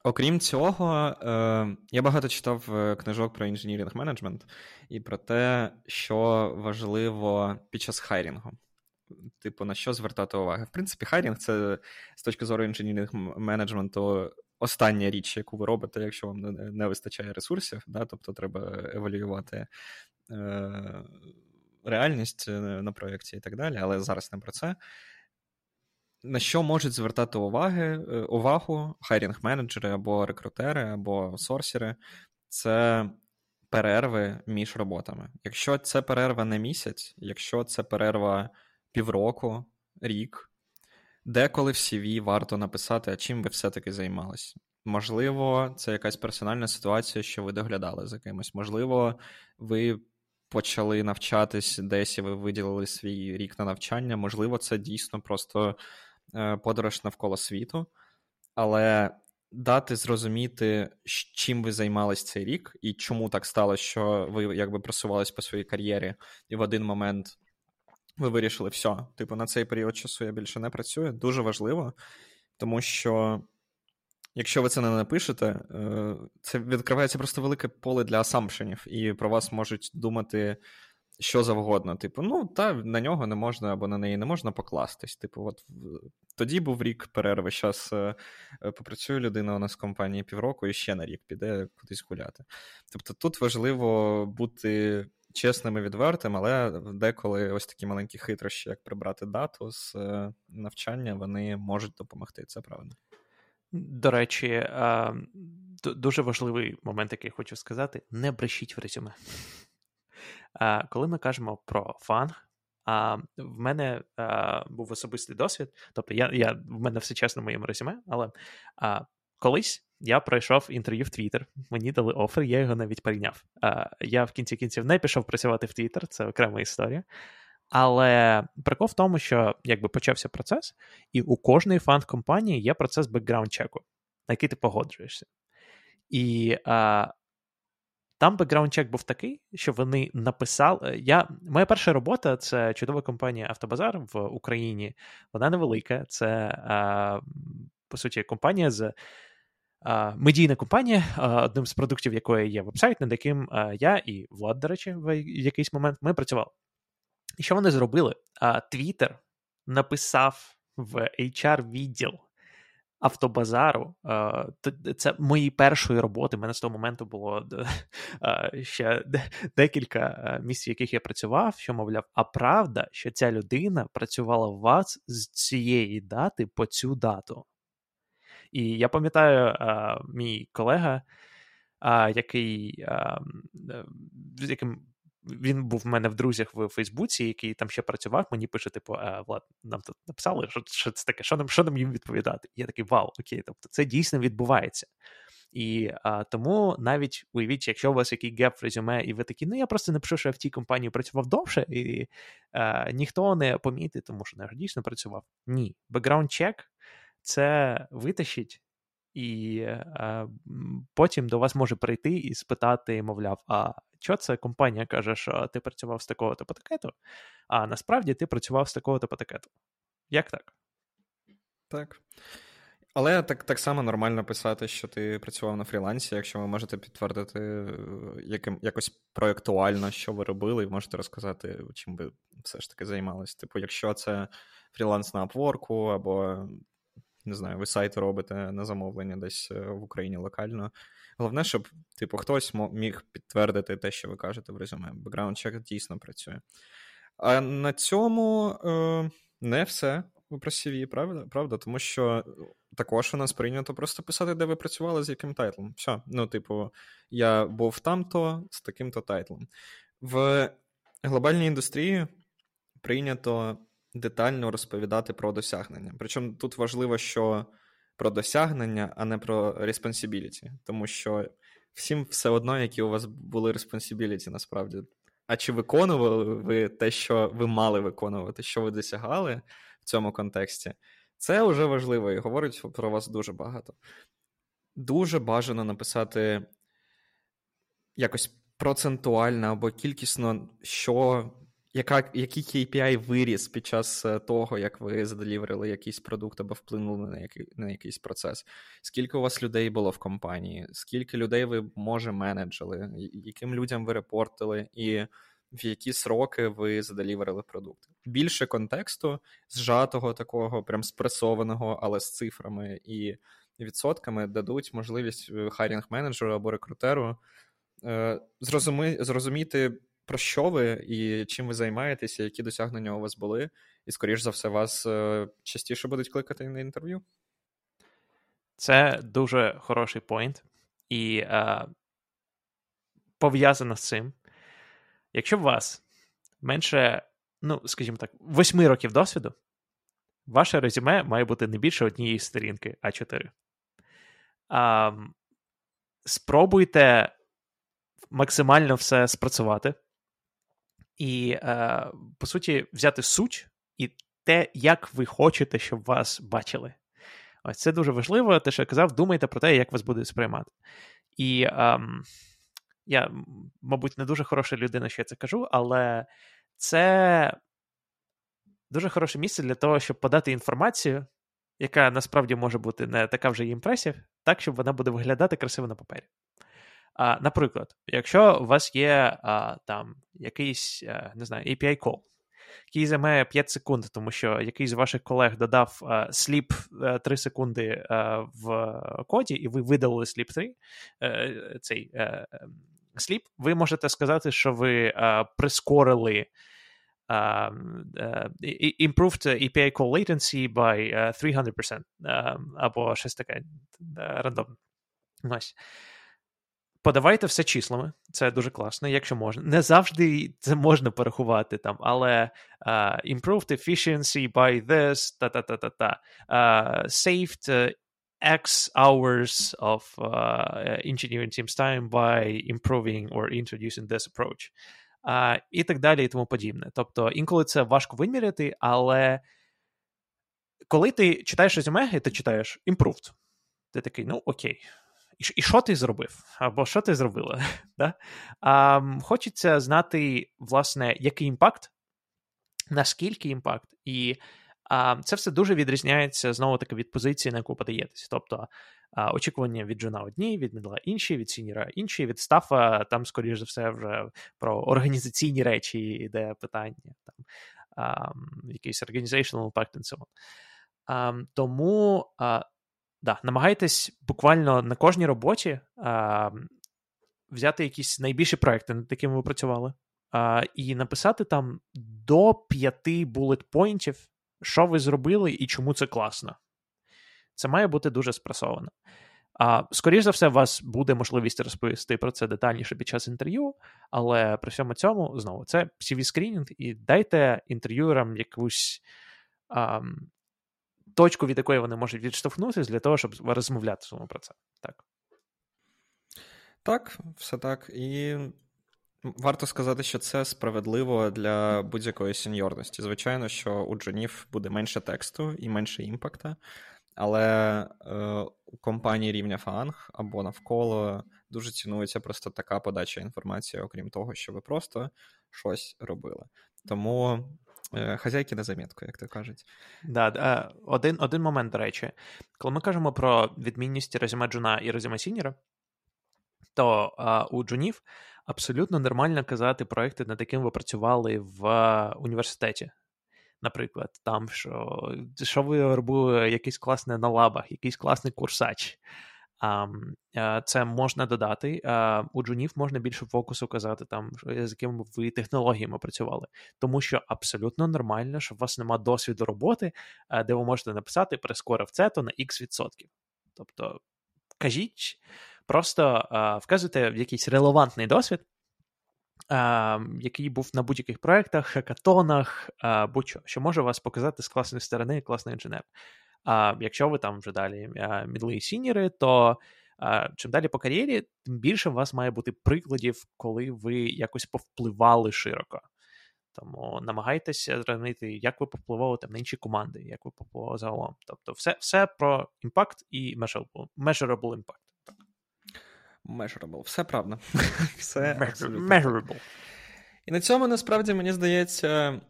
Окрім цього, е, я багато читав е, книжок про інженірінг менеджмент і про те, що важливо під час хайрінгу. Типу, на що звертати увагу. В принципі, хайрінг це з точки зору інженірінг менеджменту остання річ, яку ви робите, якщо вам не вистачає ресурсів. Да? Тобто треба евалюювати е- реальність на проєкті і так далі, але зараз не про це на що можуть звертати уваги, е, увагу хайрінг-менеджери або рекрутери, або сорсери, це перерви між роботами. Якщо це перерва не місяць, якщо це перерва півроку, рік, деколи в CV варто написати, а чим ви все-таки займалися. Можливо, це якась персональна ситуація, що ви доглядали за кимось. Можливо, ви почали навчатись десь і ви виділили свій рік на навчання. Можливо, це дійсно просто Е, подорож навколо світу, але дати зрозуміти, чим ви займались цей рік, і чому так стало, що ви якби просувались по своїй кар'єрі, і в один момент ви вирішили, все, типу, на цей період часу я більше не працюю. Дуже важливо, тому що. Якщо ви це не напишете, е, це відкривається просто велике поле для асампшенів, і про вас можуть думати що завгодно. Типу, ну, та на нього не можна або на неї не можна покластись. Типу, от тоді був рік перерви. Зараз е, е, попрацює людина у нас в компанії півроку і ще на рік піде кудись гуляти. Тобто тут важливо бути. Чесним і відвертим, але деколи ось такі маленькі хитрощі, як прибрати дату з навчання, вони можуть допомогти. Це правда. До речі, дуже важливий момент, який я хочу сказати: не брешіть в резюме. Коли ми кажемо про фанг, а в мене а, був особистий досвід, тобто я, я, в мене все чесно в моєму резюме, але колись я пройшов інтерв'ю в Твіттер, мені дали офер, я його навіть прийняв. Я в кінці кінців не пішов працювати в Твіттер, це окрема історія. Але прикол в тому, що якби почався процес, і у кожної FAANG-компанії є процес background check у, на який ти погоджуєшся. І а, там background check був такий, що вони написали. Я, Моя перша робота це чудова компанія Автобазар в Україні. Вона невелика. Це, а, по суті, компанія з. Медійна компанія, одним з продуктів якої є вебсайт, над яким я і Влад, до речі, в якийсь момент ми працювали. І що вони зробили? Твіттер написав в HR-відділ автобазару. Це моєї першої роботи. У мене з того моменту було ще декілька місць, в яких я працював, що мовляв, а правда, що ця людина працювала в вас з цієї дати по цю дату. І я пам'ятаю, мій колега, який з яким він був в мене в друзях в Фейсбуці, який там ще працював. Мені пише: типу, а, Влад, нам тут написали, що що це таке, що нам що нам їм відповідати? Я такий вау, окей, тобто це дійсно відбувається. І а, тому навіть уявіть, якщо у вас який gap в резюме, і ви такі, ну я просто напишу, що я в тій компанії працював довше, і а, ніхто не помітить, тому що я дійсно працював. Ні, background check це витащить і е, потім до вас може прийти і спитати, мовляв, а що це компанія каже, що ти працював з такого-то пакету, а насправді ти працював з такого-то пакету. Як так? Так. Але так так само нормально писати, що ти працював на фрілансі, якщо ви можете підтвердити яким, якось проєктуально, що ви робили, і можете розказати, чим ви все ж таки займалися. Типу, якщо це фріланс на Upwork, або не знаю, ви сайт робите на замовлення десь е, в Україні локально. Головне, щоб типу, хтось міг підтвердити те, що ви кажете в резюме. Background check дійсно працює. А на цьому е, не все про CV, правда? правда? Тому що також у нас прийнято просто писати, де ви працювали, з яким title'ом. Все. Ну, типу, я був там-то з таким-то title'ом. В глобальній індустрії прийнято детально розповідати про досягнення. Причому тут важливо, що про досягнення, а не про responsibility. тому що всім все одно, які у вас були responsibility насправді. А чи виконували ви те, що ви мали виконувати, що ви досягали в цьому контексті? Це вже важливо і говорить про вас дуже багато. Дуже бажано написати якось процентуально або кількісно, що яка, який KPI виріс під час е, того, як ви заделіверили якийсь продукт або вплинули на який, на якийсь процес? Скільки у вас людей було в компанії? Скільки людей ви, може, менеджили, яким людям ви репортили, і в які сроки ви заделіверили продукт? Більше контексту, зжатого такого, прям спресованого, але з цифрами і відсотками дадуть можливість е, hiring manager'у або рекрутеру е, зрозуміти про що ви і чим ви займаєтеся, які досягнення у вас були, і, скоріш за все, вас е, частіше будуть кликати на інтерв'ю? Це дуже хороший point. І е, пов'язано з цим. Якщо у вас менше, ну, скажімо так, восьми років досвіду, ваше резюме має бути не більше однієї сторінки А4. А, Спробуйте максимально все спрацювати і, е, по суті, взяти суть і те, як ви хочете, щоб вас бачили. Ось це дуже важливо, те, що я казав, думайте про те, як вас будуть сприймати. І ем, я, мабуть, не дуже хороша людина, що я це кажу, але це дуже хороше місце для того, щоб подати інформацію, яка насправді може бути не така вже імпресів, так, щоб вона буде виглядати красиво на папері. А, Наприклад, якщо у вас є а, там якийсь а, не знаю, API call, який займає 5 секунд, тому що якийсь з ваших колег додав sleep 3 секунди в коді, і ви видалили sleep 3, е, цей sleep, ви можете сказати, що ви прискорили. Um, uh, improved API call latency by uh, 300%, um, або щось таке рандомне. Ось. Подавайте все числами, це дуже класно, якщо можна. Не завжди це можна порахувати там, але uh, improved efficiency by this, та-та-та-та-та. Uh, saved uh, X hours of uh, engineering team's time by improving or introducing this approach. Uh, і так далі, і тому подібне. Тобто, інколи це важко виміряти, але коли ти читаєш резюме, і ти читаєш improved, ти такий, ну окей і, що ти зробив? Або що ти зробила? да? а, Хочеться знати, власне, який impact, наскільки impact, і а, це все дуже відрізняється знову таки від позиції, на яку подаєтесь. Тобто а, очікування від джуна одні, від мідла інші, від сіньора інші, від стафа там, скоріш за все, вже про організаційні речі йде питання, там а, якийсь organizational impact and so on. А, Тому да, намагайтесь буквально на кожній роботі а, взяти якісь найбільші проекти, над якими ви працювали, а, і написати там до п'яти булет-поінтів, що ви зробили і чому це класно. Це має бути дуже спресовано. А, Скоріше за все, у вас буде можливість розповісти про це детальніше під час інтерв'ю, але при всьому цьому, знову, це cv скрінінг і дайте інтерв'юерам якусь а, точку, від якої вони можуть відштовхнутися для того, щоб розмовляти про це. Так, Так, все так. І варто сказати, що це справедливо для будь-якої сеньорності. Звичайно, що у джунів буде менше тексту і менше імпакта. Але е, у компанії рівня фанг або навколо дуже цінується просто така подача інформації, окрім того, що ви просто щось робили. Тому хазяйки на замітку, як то кажуть. Да, е, один один момент, до речі, коли ми кажемо про відмінність резюме джуна і резюме сіньора, то е, у джунів абсолютно нормально казати проекти, над якими ви працювали в університеті наприклад, там що що ви робили якийсь класний на лабах, якийсь класний курсач. Це можна додати. У джунів можна більше фокусу казати, там, з якими ви технологіями працювали. Тому що абсолютно нормально, що у вас нема досвіду роботи, де ви можете написати прискорив це то на X відсотків. Тобто, кажіть, просто вказуйте в якийсь релевантний досвід, який був на будь-яких проєктах, хакатонах, будь-що, що може вас показати з класної сторони, класний інженер. А якщо ви там вже далі мідли і сіньори, то чим далі по кар'єрі, тим більше у вас має бути прикладів, коли ви якось повпливали широко. Тому намагайтеся зрозуміти, як ви повпливали там на інші команди, як ви повпливали загалом. Тобто, все все про імпакт і measurable, measurable impact. Measurable. Все правда. Все Measurable. І на цьому насправді мені здається.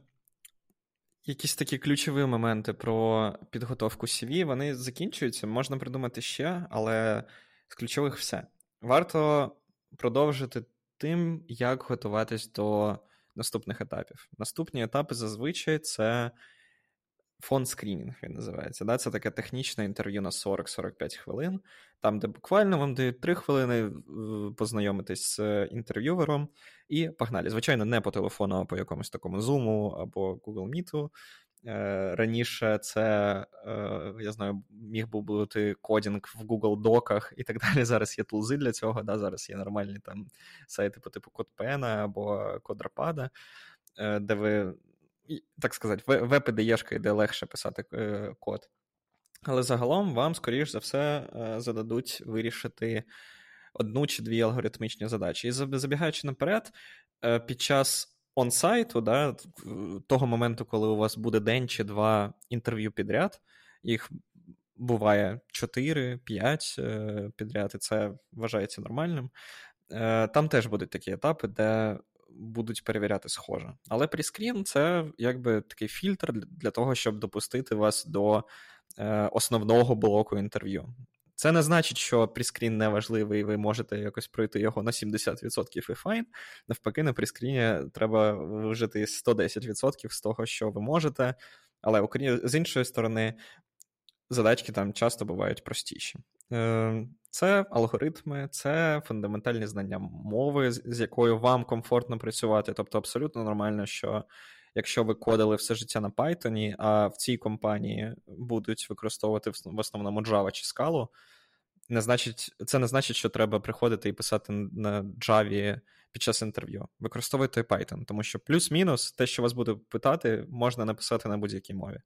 Якісь такі ключові моменти про підготовку CV, вони закінчуються, можна придумати ще, але з ключових все. Варто продовжити тим, як готуватись до наступних етапів. Наступні етапи зазвичай це фон скрінінг він називається. Да? Це таке технічне інтерв'ю на 40-45 хвилин, там, де буквально вам дають 3 хвилини познайомитись з інтерв'ювером, і погнали. Звичайно, не по телефону, а по якомусь такому Zoom або Google Meet. Е, раніше це, е, я знаю, міг би бути кодінг в Google Доках і так далі. Зараз є тулзи для цього. Да? Зараз є нормальні там сайти по типу CodePen або е, де ви так сказати, веб-ідеєшка, де легше писати е, код. Але загалом вам, скоріш за все, е, зададуть вирішити одну чи дві алгоритмічні задачі. І забігаючи наперед, е, під час онсайту, да, того моменту, коли у вас буде день чи два інтерв'ю підряд, їх буває 4-5 підряд, і це вважається нормальним. Там теж будуть такі етапи, де будуть перевіряти схоже. Але прескрін це якби такий фільтр для того, щоб допустити вас до е, основного блоку інтерв'ю. Це не значить, що прескрін не важливий, і ви можете якось пройти його на 70% і файн. Навпаки, на прескріні треба вжити 110% з того, що ви можете. Але з іншої сторони, задачки там часто бувають простіші. Е, це алгоритми, це фундаментальні знання мови, з якою вам комфортно працювати. Тобто, абсолютно нормально, що якщо ви кодили все життя на Python, а в цій компанії будуть використовувати в основному Java чи Scala, не значить, це не значить, що треба приходити і писати на Java під час інтерв'ю. Використовуйте Python, тому що плюс-мінус те, що вас буде питати, можна написати на будь-якій мові.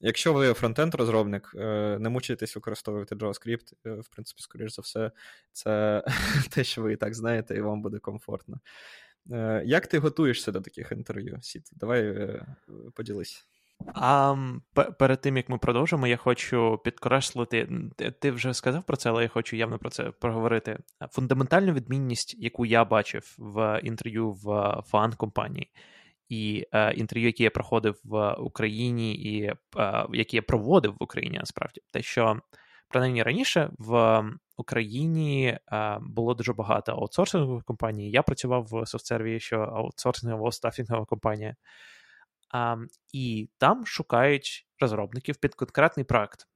Якщо ви фронтенд-розробник, е, не мучайтесь використовувати JavaScript, е, в принципі, скоріш за все, це те, що ви і так знаєте, і вам буде комфортно. Е, як ти готуєшся до таких інтерв'ю? Сіт? Давай поділись. А перед тим як ми продовжимо, я хочу підкреслити. Ти вже сказав про це, але я хочу явно про це проговорити. Фундаментальну відмінність, яку я бачив в інтерв'ю в фан компанії і е, інтерв'ю, які я проходив в Україні, і е, які я проводив в Україні, насправді, те, що принаймні раніше в Україні е, було дуже багато аутсорсингових компаній. Я працював в софтсерві, що аутсорсингова стафінгова компанія, і там шукають розробників під конкретний проект.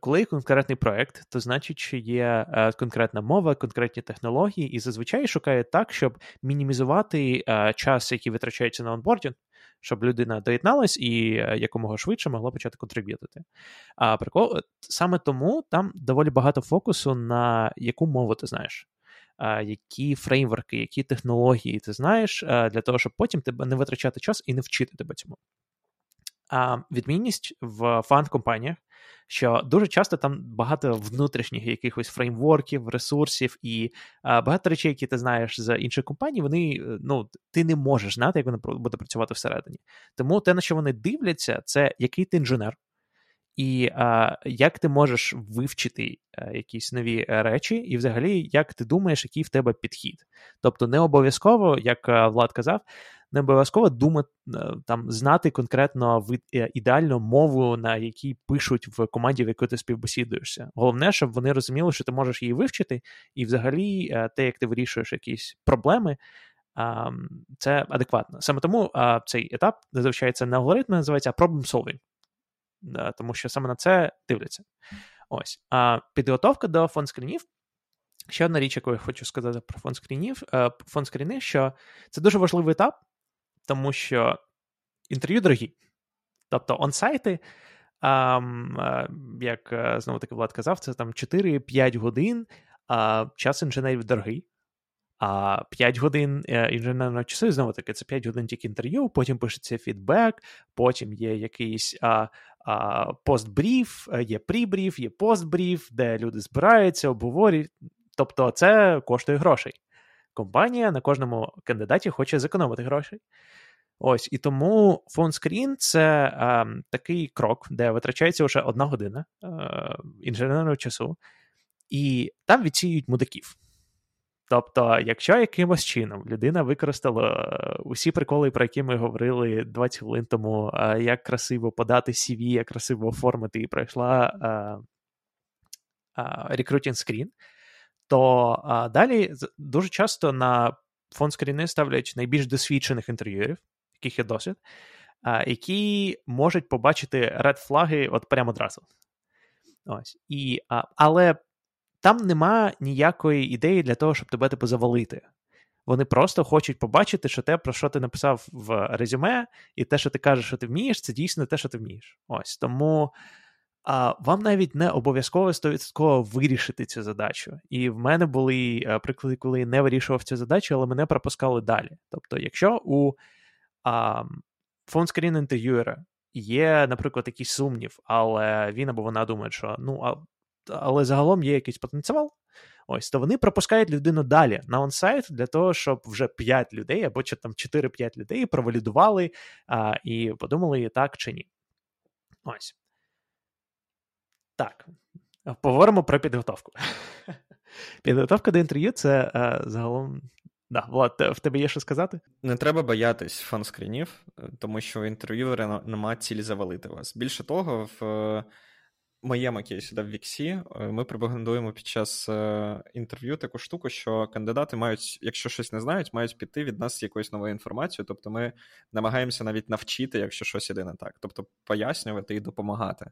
коли є конкретний проект, то значить, що є конкретна мова, конкретні технології, і зазвичай шукає так, щоб мінімізувати час, який витрачається на онбордінг, щоб людина доєдналась і якомога швидше могла почати контриб'ютити. А прикол саме тому там доволі багато фокусу на яку мову ти знаєш. Які фреймворки, які технології ти знаєш, для того, щоб потім тебе не витрачати час і не вчити тебе цьому. А відмінність в фан-компаніях, що дуже часто там багато внутрішніх якихось фреймворків, ресурсів і багато речей, які ти знаєш з інших компаній, вони е, ну ти не можеш знати, як воно буде працювати всередині. Тому те, на що вони дивляться, це який ти інженер. І а, як ти можеш вивчити а, е, якісь нові речі, і взагалі, як ти думаєш, який в тебе підхід? Тобто, не обов'язково, як е, Влад казав, не обов'язково думати е, там знати конкретно е, ідеальну мову, на якій пишуть в команді, в яку ти співбесідуєшся. Головне, щоб вони розуміли, що ти можеш її вивчити, і взагалі те, як ти вирішуєш якісь проблеми. Це адекватно. Саме тому цей етап зазвичай це не алгоритм, називається problem solving, тому що саме на це дивляться. Ось. А підготовка до фон-скрінів Ще одна річ, яку я хочу сказати про фон скрінів, фон скріни, що це дуже важливий етап, тому що інтерв'ю дорогі. Тобто онсайти, як е, знову таки Влад казав, це там 4-5 годин, а час інженерів дорогий. А 5 годин е, інженерного часу, знову таки, це 5 годин тільки інтерв'ю, потім пишеться фідбек, потім є якийсь а, постбріф, е, є прибріф, є постбріф, де люди збираються, обговорюють. Тобто, це коштує грошей компанія на кожному кандидаті хоче зекономити гроші. Ось і тому фонскрін це е, такий крок, де витрачається вже одна година е, інженерного часу, і там відсіють мудаків. Тобто, якщо якимось чином людина використала е, усі приколи, про які ми говорили 20 хвилин тому, е, як красиво подати CV, як красиво оформити, і пройшла рекрутінг скрін, то далі дуже часто на фон скріни ставлять найбільш досвідчених інтерв'юерів, яких є досвід, які можуть побачити ред флаги от прямо одразу. Ось. І, Але там нема ніякої ідеї для того, щоб тебе типу завалити. Вони просто хочуть побачити, що те, про що ти написав в резюме, і те, що ти кажеш, що ти вмієш, це дійсно те, що ти вмієш. Ось тому а вам навіть не обов'язково 100% вирішити цю задачу. І в мене були е, приклади, коли я не вирішував цю задачу, але мене пропускали далі. Тобто, якщо у а, фонскрін інтерв'юера є, наприклад, якийсь сумнів, але він або вона думає, що ну, а, але загалом є якийсь потенціал. Ось, то вони пропускають людину далі на онсайт для того, щоб вже 5 людей або чи там 4-5 людей провалідували а, і подумали, так чи ні. Ось. Так, поговоримо про підготовку. Підготовка до інтерв'ю це е, загалом. Да, Влад, в тебе є що сказати? Не треба боятись phone screen-ів, е, тому що інтерв'юери не ма цілі завалити вас. Більше того, в е, моєму кейсі да, в Віксі е, ми пропагандуємо під час інтерв'ю таку штуку, що кандидати мають, якщо щось не знають, мають піти від нас з якоюсь новою інформацією. Тобто ми намагаємося навіть навчити, якщо щось іде не так, тобто пояснювати і допомагати.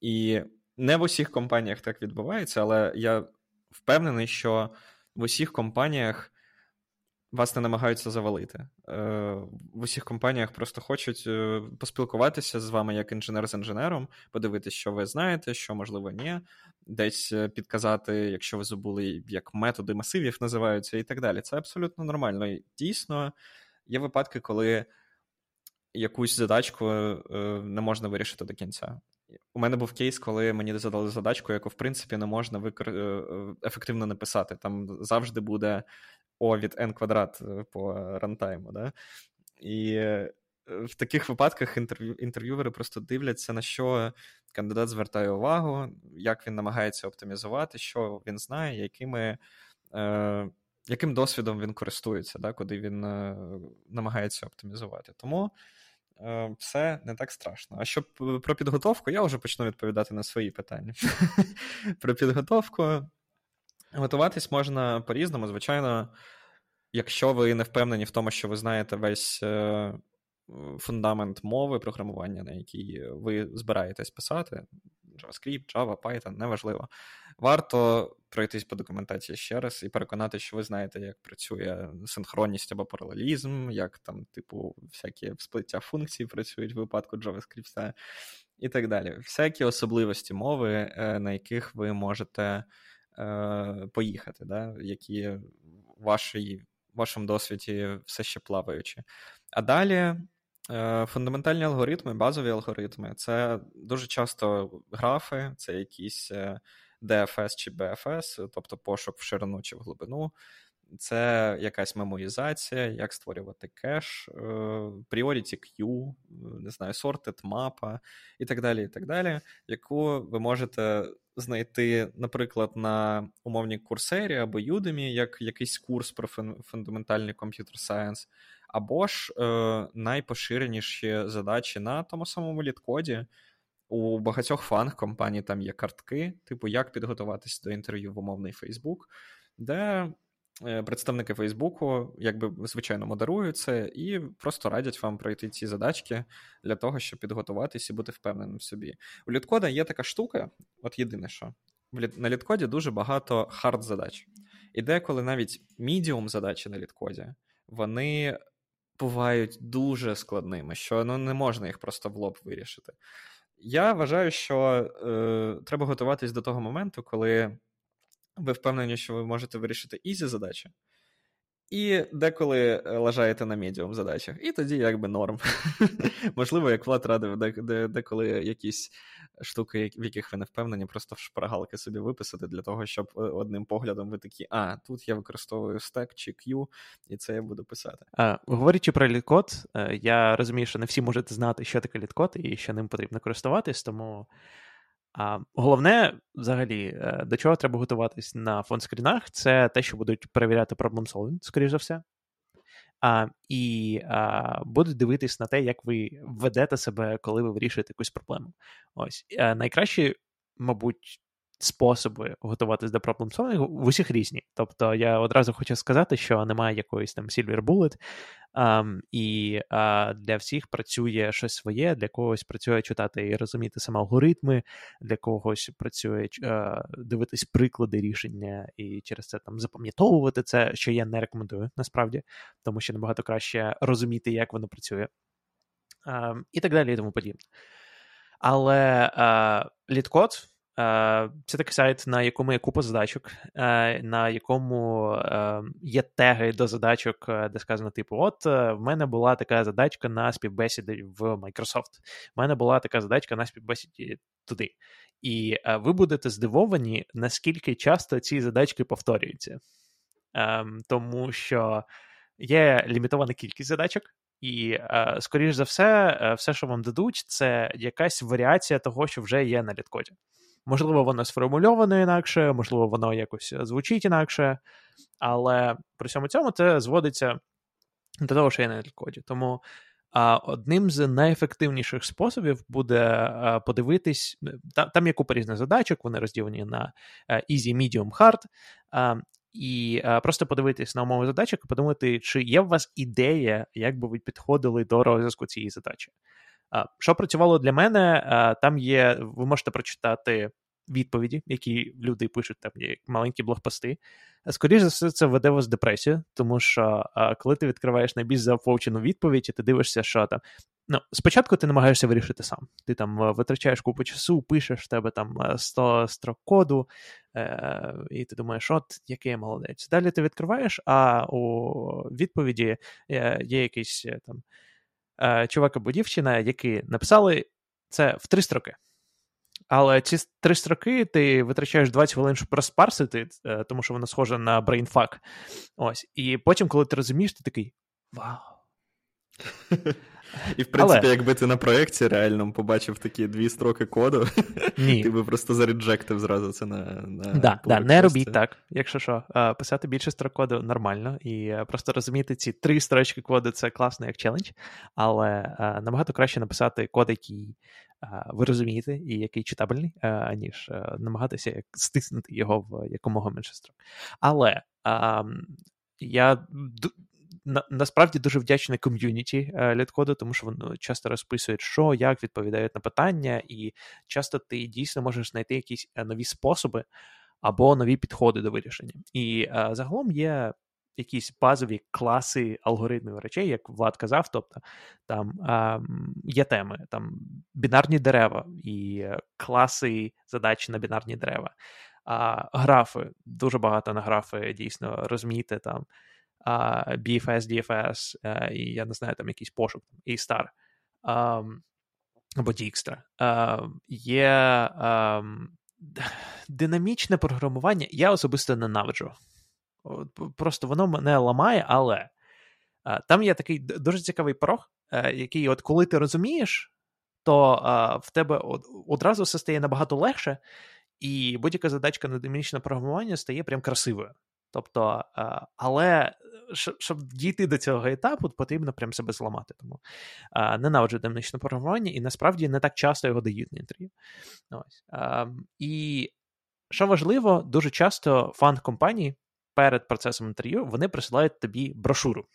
І не в усіх компаніях так відбувається, але я впевнений, що в усіх компаніях вас не намагаються завалити. Е, в усіх компаніях просто хочуть е, поспілкуватися з вами як інженер з інженером, подивитися, що ви знаєте, що можливо ні, десь е, підказати, якщо ви забули, як методи масивів називаються, і так далі. Це абсолютно нормально. Дійсно, є випадки, коли якусь задачку не можна вирішити до кінця. У мене був кейс, коли мені задали задачку, яку в принципі не можна викор... Ефективно написати. Там завжди буде О від N квадрат е, по рантайму. Да? І в таких випадках інтерв'ю... інтерв'ювери просто дивляться, на що кандидат звертає увагу, як він намагається оптимізувати, що він знає, якими. Е... Яким досвідом він користується, да, куди він е, намагається оптимізувати. Тому Е, все не так страшно. А щоб е, про підготовку, я вже почну відповідати на свої питання. Про підготовку готуватись можна по-різному. Звичайно, якщо ви не впевнені в тому, що ви знаєте весь е, фундамент мови програмування, на якій ви збираєтесь писати, JavaScript, Java, Python, неважливо. Варто пройтись по документації ще раз і переконати, що ви знаєте, як працює синхронність або паралелізм, як там, типу, всякі сплиття функцій працюють в випадку JavaScript і так далі. Всякі особливості мови, е, на яких ви можете е, поїхати, да? які в вашому досвіді все ще плаваючі. А далі. Е, фундаментальні алгоритми, базові алгоритми це дуже часто графи, це якісь DFS чи BFS, тобто пошук в ширину чи в глибину. Це якась меморізація, як створювати кеш, е, priority queue, не знаю, sorted мапа і так далі, і так далі, яку ви можете знайти, наприклад, на умовній курсері або Udemy, як якийсь курс про фундаментальний computer science, або ж е, найпоширеніші задачі на тому самому LeetCode-і, у багатьох FAANG компаній там є картки, типу, як підготуватися до інтерв'ю в умовний Фейсбук, де представники Фейсбуку, якби звичайно модерують це і просто радять вам пройти ці задачки для того, щоб підготуватись і бути впевненим в собі. У LeetCode-а є така штука, от єдине, що на LeetCode-і дуже багато hard задач. І деколи навіть мідіум задачі на LeetCode-і, вони бувають дуже складними, що ну, не можна їх просто в лоб вирішити. Я вважаю, що е, треба готуватись до того моменту, коли ви впевнені, що ви можете вирішити easy задачі, і деколи е, лажаєте на медіум задачах. І тоді якби норм. Можливо, як Влад радив, деколи якісь штуки, в яких ви не впевнені, просто в шпаргалки собі виписати для того, щоб е, одним поглядом ви такі, а, тут я використовую стек чи queue, і це я буду писати. А, Говорячи про LeetCode, е, я розумію, що не всі можете знати, що таке LeetCode і що ним потрібно користуватись, тому. А Головне, взагалі, е, до чого треба готуватись на фон-скрінах, це те, що будуть перевіряти problem solving, скоріш за все. А, І а, будуть дивитись на те, як ви ведете себе, коли ви вирішуєте якусь проблему. Ось е, мабуть, способи готуватись до проблем solving в усіх різні. Тобто я одразу хочу сказати, що немає якоїсь там silver bullet, Um, і uh, для всіх працює щось своє, для когось працює читати і розуміти саме алгоритми, для когось працює uh, дивитись приклади рішення і через це там запам'ятовувати це, що я не рекомендую насправді, тому що набагато краще розуміти, як воно працює, um, і так далі, і тому подібне. Але uh, літкод Е, це такий сайт, на якому є купа задачок, е, на якому е, є теги до задачок, де сказано: типу, от в мене була така задачка на співбесіді в Microsoft. В мене була така задачка на співбесіді туди. І ви будете здивовані, наскільки часто ці задачки повторюються. Тому що є лімітована кількість задачок. І, скоріш за все, все, що вам дадуть, це якась варіація того, що вже є на літкоді. Можливо, воно сформульовано інакше, можливо, воно якось звучить інакше, але при всьому цьому це зводиться до того, що є на коді. Тому а, одним з найефективніших способів буде а, подивитись, там, там є купа різних задачок, вони розділені на easy, medium, hard. А, і а, просто подивитись на умови задачок і подумати, чи є у вас ідея, як би ви підходили до розв'язку цієї задачі. Що працювало для мене, там є, ви можете прочитати відповіді, які люди пишуть, там є маленькі блогпости. Скоріше за все, це веде вас в депресію, тому що коли ти відкриваєш найбільш заповчену відповідь, і ти дивишся, що там. Ну, спочатку ти намагаєшся вирішити сам. Ти там витрачаєш купу часу, пишеш в тебе там 100 строк коду, е- і ти думаєш, от який я молодець. Далі ти відкриваєш, а у відповіді е, є якийсь е, там Е, чувак або дівчина, які написали це в три строки. Але ці три строки ти витрачаєш 20 хвилин, щоб розпарсити, е, тому що воно схоже на Brainfuck. Ось. І потім, коли ти розумієш, ти такий вау. І, в принципі, Але... якби ти на проєкті реальному побачив такі дві строки коду, Ні. ти би просто за reject-ив зразу це на. на да, да, Не робіть так, якщо що. Писати більше строк коду нормально, і е, просто розуміти ці три строчки коду це класно як challenge, але е, набагато краще написати код, який. Ви розумієте, і який читабельний, аніж е, намагатися стиснути його в якомога менше строк. Але а, я на, насправді дуже вдячний ком'юніті літкоду, тому що воно часто розписують, що, як відповідають на питання, і часто ти дійсно можеш знайти якісь нові способи або нові підходи до вирішення. І загалом є якісь базові класи алгоритмів речей, як Влад казав, тобто там а, є теми, там бінарні дерева і класи задач на бінарні дерева, а, графи, дуже багато на графи дійсно розміти там а, BFS, DFS, а, і я не знаю, там якийсь пошук, і star а, або Dijkstra. Є динамічне програмування, я особисто ненавиджу. Просто воно мене ламає, але там є такий дуже цікавий порог, е, який, от коли ти розумієш, то в тебе одразу все стає набагато легше, і будь-яка задачка на динамічне програмування стає прям красивою. Тобто, але щоб дійти до цього етапу, потрібно прям себе зламати. Тому ненавиджу динамічне програмування, і насправді не так часто його дають на інтерв'ю. Ось. І що важливо, дуже часто фан компанії перед процесом інтерв'ю вони присилають тобі брошуру.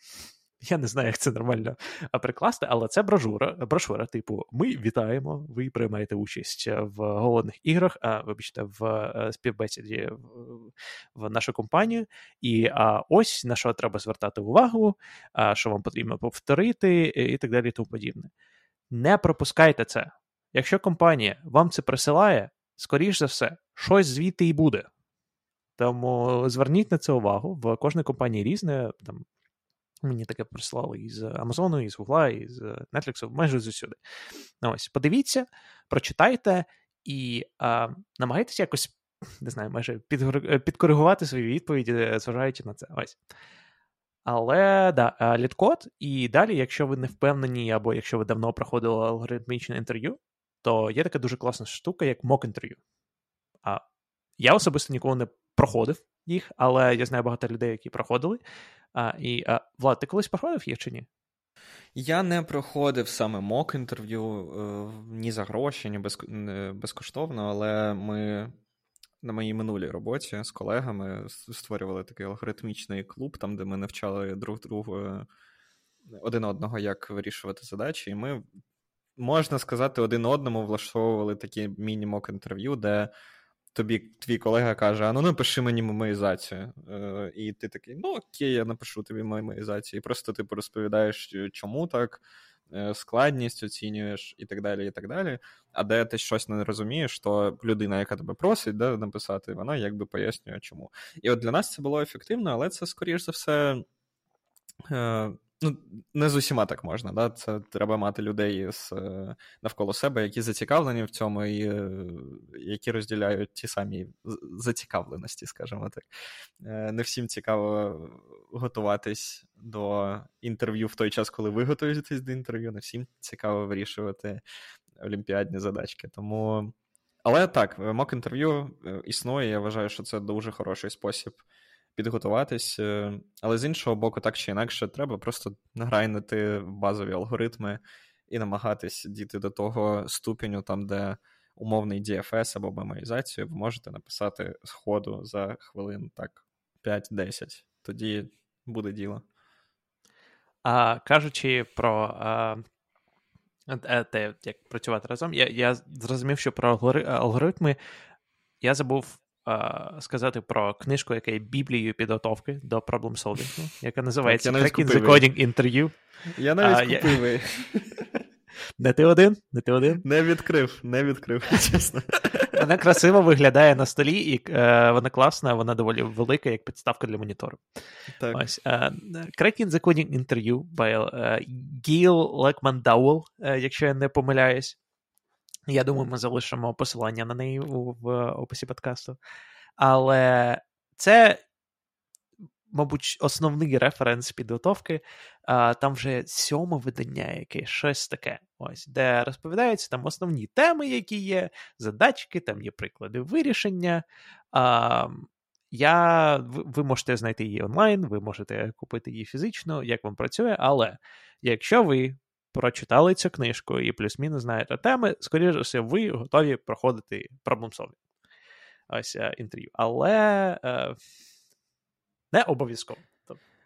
Я не знаю, як це нормально прикласти, але це брошура, брошура, типу, ми вітаємо, ви приймаєте участь в голодних іграх, а вибачте, в е, співбесіді в нашу компанію. І а, ось на що треба звертати увагу, а, що вам потрібно повторити, і так далі, і тому подібне. Не пропускайте це. Якщо компанія вам це присилає, скоріш за все, щось звідти і буде. Тому зверніть на це увагу. В кожній компанії різне. Там Мені таке прислали із Амазону, із Гугла, із Netflix, майже з усюди. Ось, подивіться, прочитайте і а, намагайтеся якось, не знаю, майже підкоригувати свої відповіді, зважаючи на це. Ось. Але да, літкод, і далі, якщо ви не впевнені, або якщо ви давно проходили алгоритмічне інтерв'ю, то є така дуже класна штука, як мок-інтерв'ю. А я особисто ніколи не проходив їх, але я знаю багато людей, які проходили. А, І а, Влад, ти колись проходив їх чи ні? Я не проходив саме мок інтерв'ю е, ні за гроші, ні без, безкоштовно, але ми на моїй минулій роботі з колегами створювали такий алгоритмічний клуб, там, де ми навчали друг друга один одного, як вирішувати задачі. І ми, можна сказати, один одному влаштовували такі міні-мок інтерв'ю, де тобі твій колега каже: А ну напиши мені мемоїзацію. Е, І ти такий, ну окей, я напишу тобі мемоїзацію. І просто типу розповідаєш, чому так, е, складність оцінюєш і так далі. і так далі. А де ти щось не розумієш, то людина, яка тебе просить да, написати, вона якби пояснює, чому. І от для нас це було ефективно, але це, скоріш за все. Ну, не з усіма так можна, да? Це треба мати людей з, е, навколо себе, які зацікавлені в цьому, і е, які розділяють ті самі зацікавленості, скажімо так. Е, не всім цікаво готуватись до інтерв'ю в той час, коли ви готуєтесь до інтерв'ю. Не всім цікаво вирішувати олімпіадні задачки. Тому. Але так, мок інтерв'ю існує. Я вважаю, що це дуже хороший спосіб підготуватись. Е, але з іншого боку, так чи інакше, треба просто награйнити базові алгоритми і намагатись дійти до того ступеню, там, де умовний DFS або меморізацію, ви можете написати з ходу за хвилин так 5-10. Тоді буде діло. А кажучи про а, е, те, як працювати разом, я я зрозумів, що про алгоритми я забув сказати про книжку, яка є біблією підготовки до проблем солвінгу, яка називається Cracking the Coding Interview. Я навіть а, купив. Я... Не ти один? Не ти один? Не відкрив, не відкрив, чесно. Вона красиво виглядає на столі, і е, вона класна, вона доволі велика, як підставка для монітору. Так. Ось. Е, Cracking the Coding Interview by е, Гіл Лекман Дауел, якщо я не помиляюсь. Я думаю, ми залишимо посилання на неї в описі подкасту. Але це, мабуть, основний референс підготовки. Там вже сьоме видання, яке щось таке, ось, де розповідаються там основні теми, які є, задачки, там є приклади вирішення. Я, Ви можете знайти її онлайн, ви можете купити її фізично, як вам працює, але якщо ви прочитали цю книжку і плюс-мінус знаєте теми, скоріше все, ви готові проходити проблем Ось е, інтерв'ю. Але е, не обов'язково.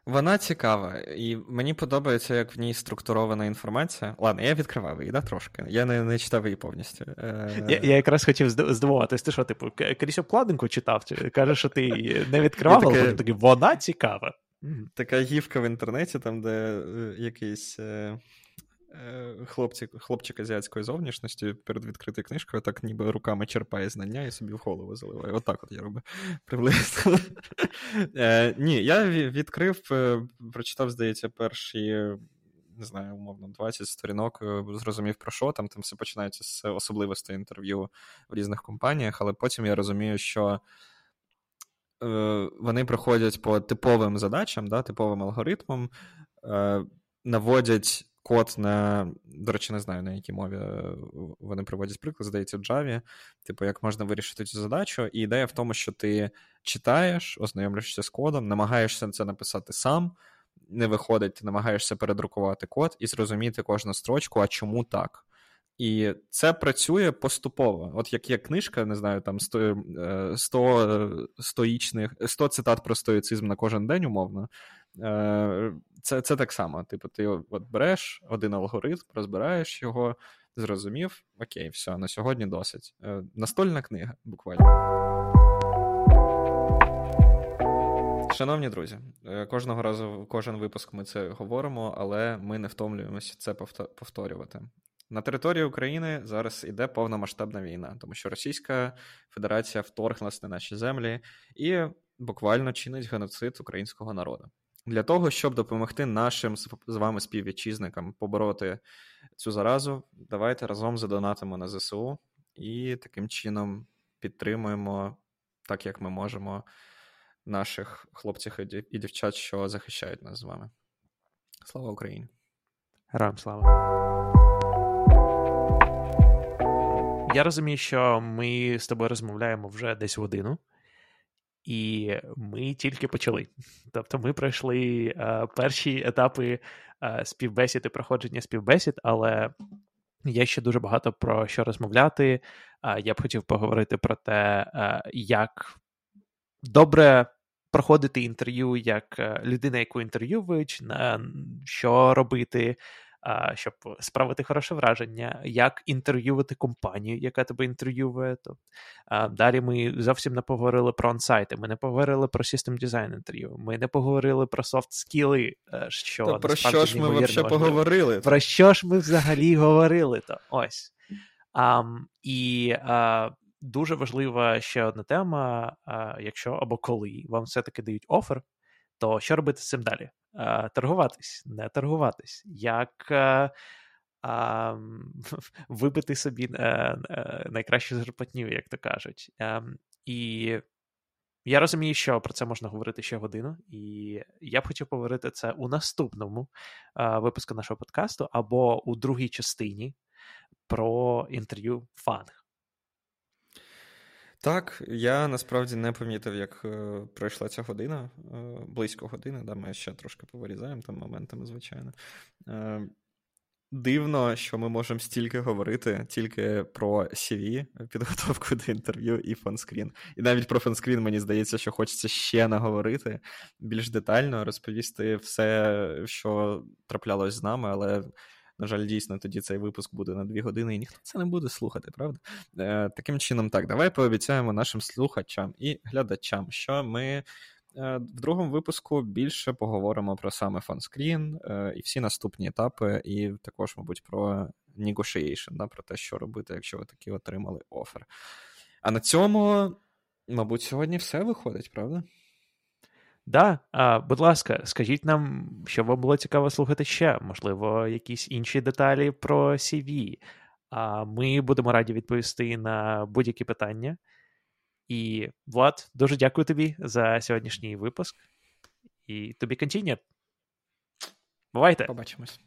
Вона цікава, і мені подобається, як в ній структурована інформація. Ладно, я відкривав її, да, трошки. Я не не читав її повністю. Е, я я якраз хотів здивуватися. Ти що, типу, крізь обкладинку читав? Кажеш, що ти не відкривав, але таке... такий, вона цікава. Така гівка в інтернеті, там, де е, якийсь. Хлопці, хлопчик азіатської зовнішності перед відкритою книжкою так ніби руками черпає знання і собі в голову заливає. Отак от я роблю приблизно. Е, Ні, я відкрив, е, прочитав, здається, перші. Не знаю, умовно, 20 сторінок, е, зрозумів про що там. Там все починається з особливостей інтерв'ю в різних компаніях, але потім я розумію, що е, вони проходять по типовим задачам, да, типовим алгоритмам, е, наводять код на, до речі, не знаю, на якій мові е, вони проводять приклад, здається, в Java, типу, як можна вирішити цю задачу. І ідея в тому, що ти читаєш, ознайомлюєшся з кодом, намагаєшся це написати сам, не виходить, ти намагаєшся передрукувати код і зрозуміти кожну строчку, а чому так. І це працює поступово. От як є книжка, не знаю, там 100 100 стоїчних 100 цитат про стоїцизм на кожен день, умовно. Е, це це так само. Типу, ти от береш один алгоритм, розбираєш його, зрозумів, окей, все, на сьогодні досить. Е, настольна книга, буквально. Шановні друзі, е, кожного разу кожен випуск ми це говоримо, але ми не втомлюємося це повторювати. На території України зараз іде повномасштабна війна, тому що Російська Федерація вторглася на наші землі і буквально чинить геноцид українського народу. Для того, щоб допомогти нашим з вами співвітчизникам побороти цю заразу, давайте разом задонатимо на ЗСУ і таким чином підтримуємо, так як ми можемо, наших хлопців і дівчат, що захищають нас з вами. Слава Україні! Героям слава! Я розумію, що ми з тобою розмовляємо вже десь годину. І ми тільки почали. Тобто ми пройшли е, перші етапи е, співбесід і проходження співбесід, але є ще дуже багато про що розмовляти. Е, я б хотів поговорити про те, е, як добре проходити інтерв'ю як е, людина, яку інтерв'юють, що робити, щоб справити хороше враження, як інтерв'ювати компанію, яка тебе інтерв'ює. Далі ми зовсім не поговорили про онсайти, ми не поговорили про систем дизайн інтерв'ю, ми не поговорили про софт скіли. Е, що Та про що ж ми взагалі поговорили? Про що ж ми взагалі говорили? то Ось. Um, і uh, дуже важлива ще одна тема: uh, якщо або коли вам все-таки дають офер, то що робити з цим далі? Е, торгуватись, не торгуватись, як е, вибити собі е, найкращу зарплатню, як то кажуть. Ем, і я розумію, що про це можна говорити ще годину, і я б хотів поговорити це у наступному випуску нашого подкасту або у другій частині про інтерв'ю фанг. Так, я насправді не помітив, як е, пройшла ця година, е, близько години, да, ми ще трошки повирізаємо там моментами, звичайно. Е, дивно, що ми можемо стільки говорити тільки про CV, підготовку до інтерв'ю і фонскрін. І навіть про фонскрін, мені здається, що хочеться ще наговорити більш детально, розповісти все, що траплялось з нами, але на жаль, дійсно, тоді цей випуск буде на дві години, і ніхто це не буде слухати, правда? Е, Таким чином, так, давай пообіцяємо нашим слухачам і глядачам, що ми. Е, в другому випуску більше поговоримо про саме фонскрін е, і всі наступні етапи, і також, мабуть, про negotiation, да, про те, що робити, якщо ви таки отримали офер. А на цьому, мабуть, сьогодні все виходить, правда? Да, а, будь ласка, скажіть нам, що вам було цікаво слухати ще, можливо, якісь інші деталі про CV. А ми будемо раді відповісти на будь-які питання. І, Влад, дуже дякую тобі за сьогоднішній випуск. І тобі контінє. Бувайте. Побачимось.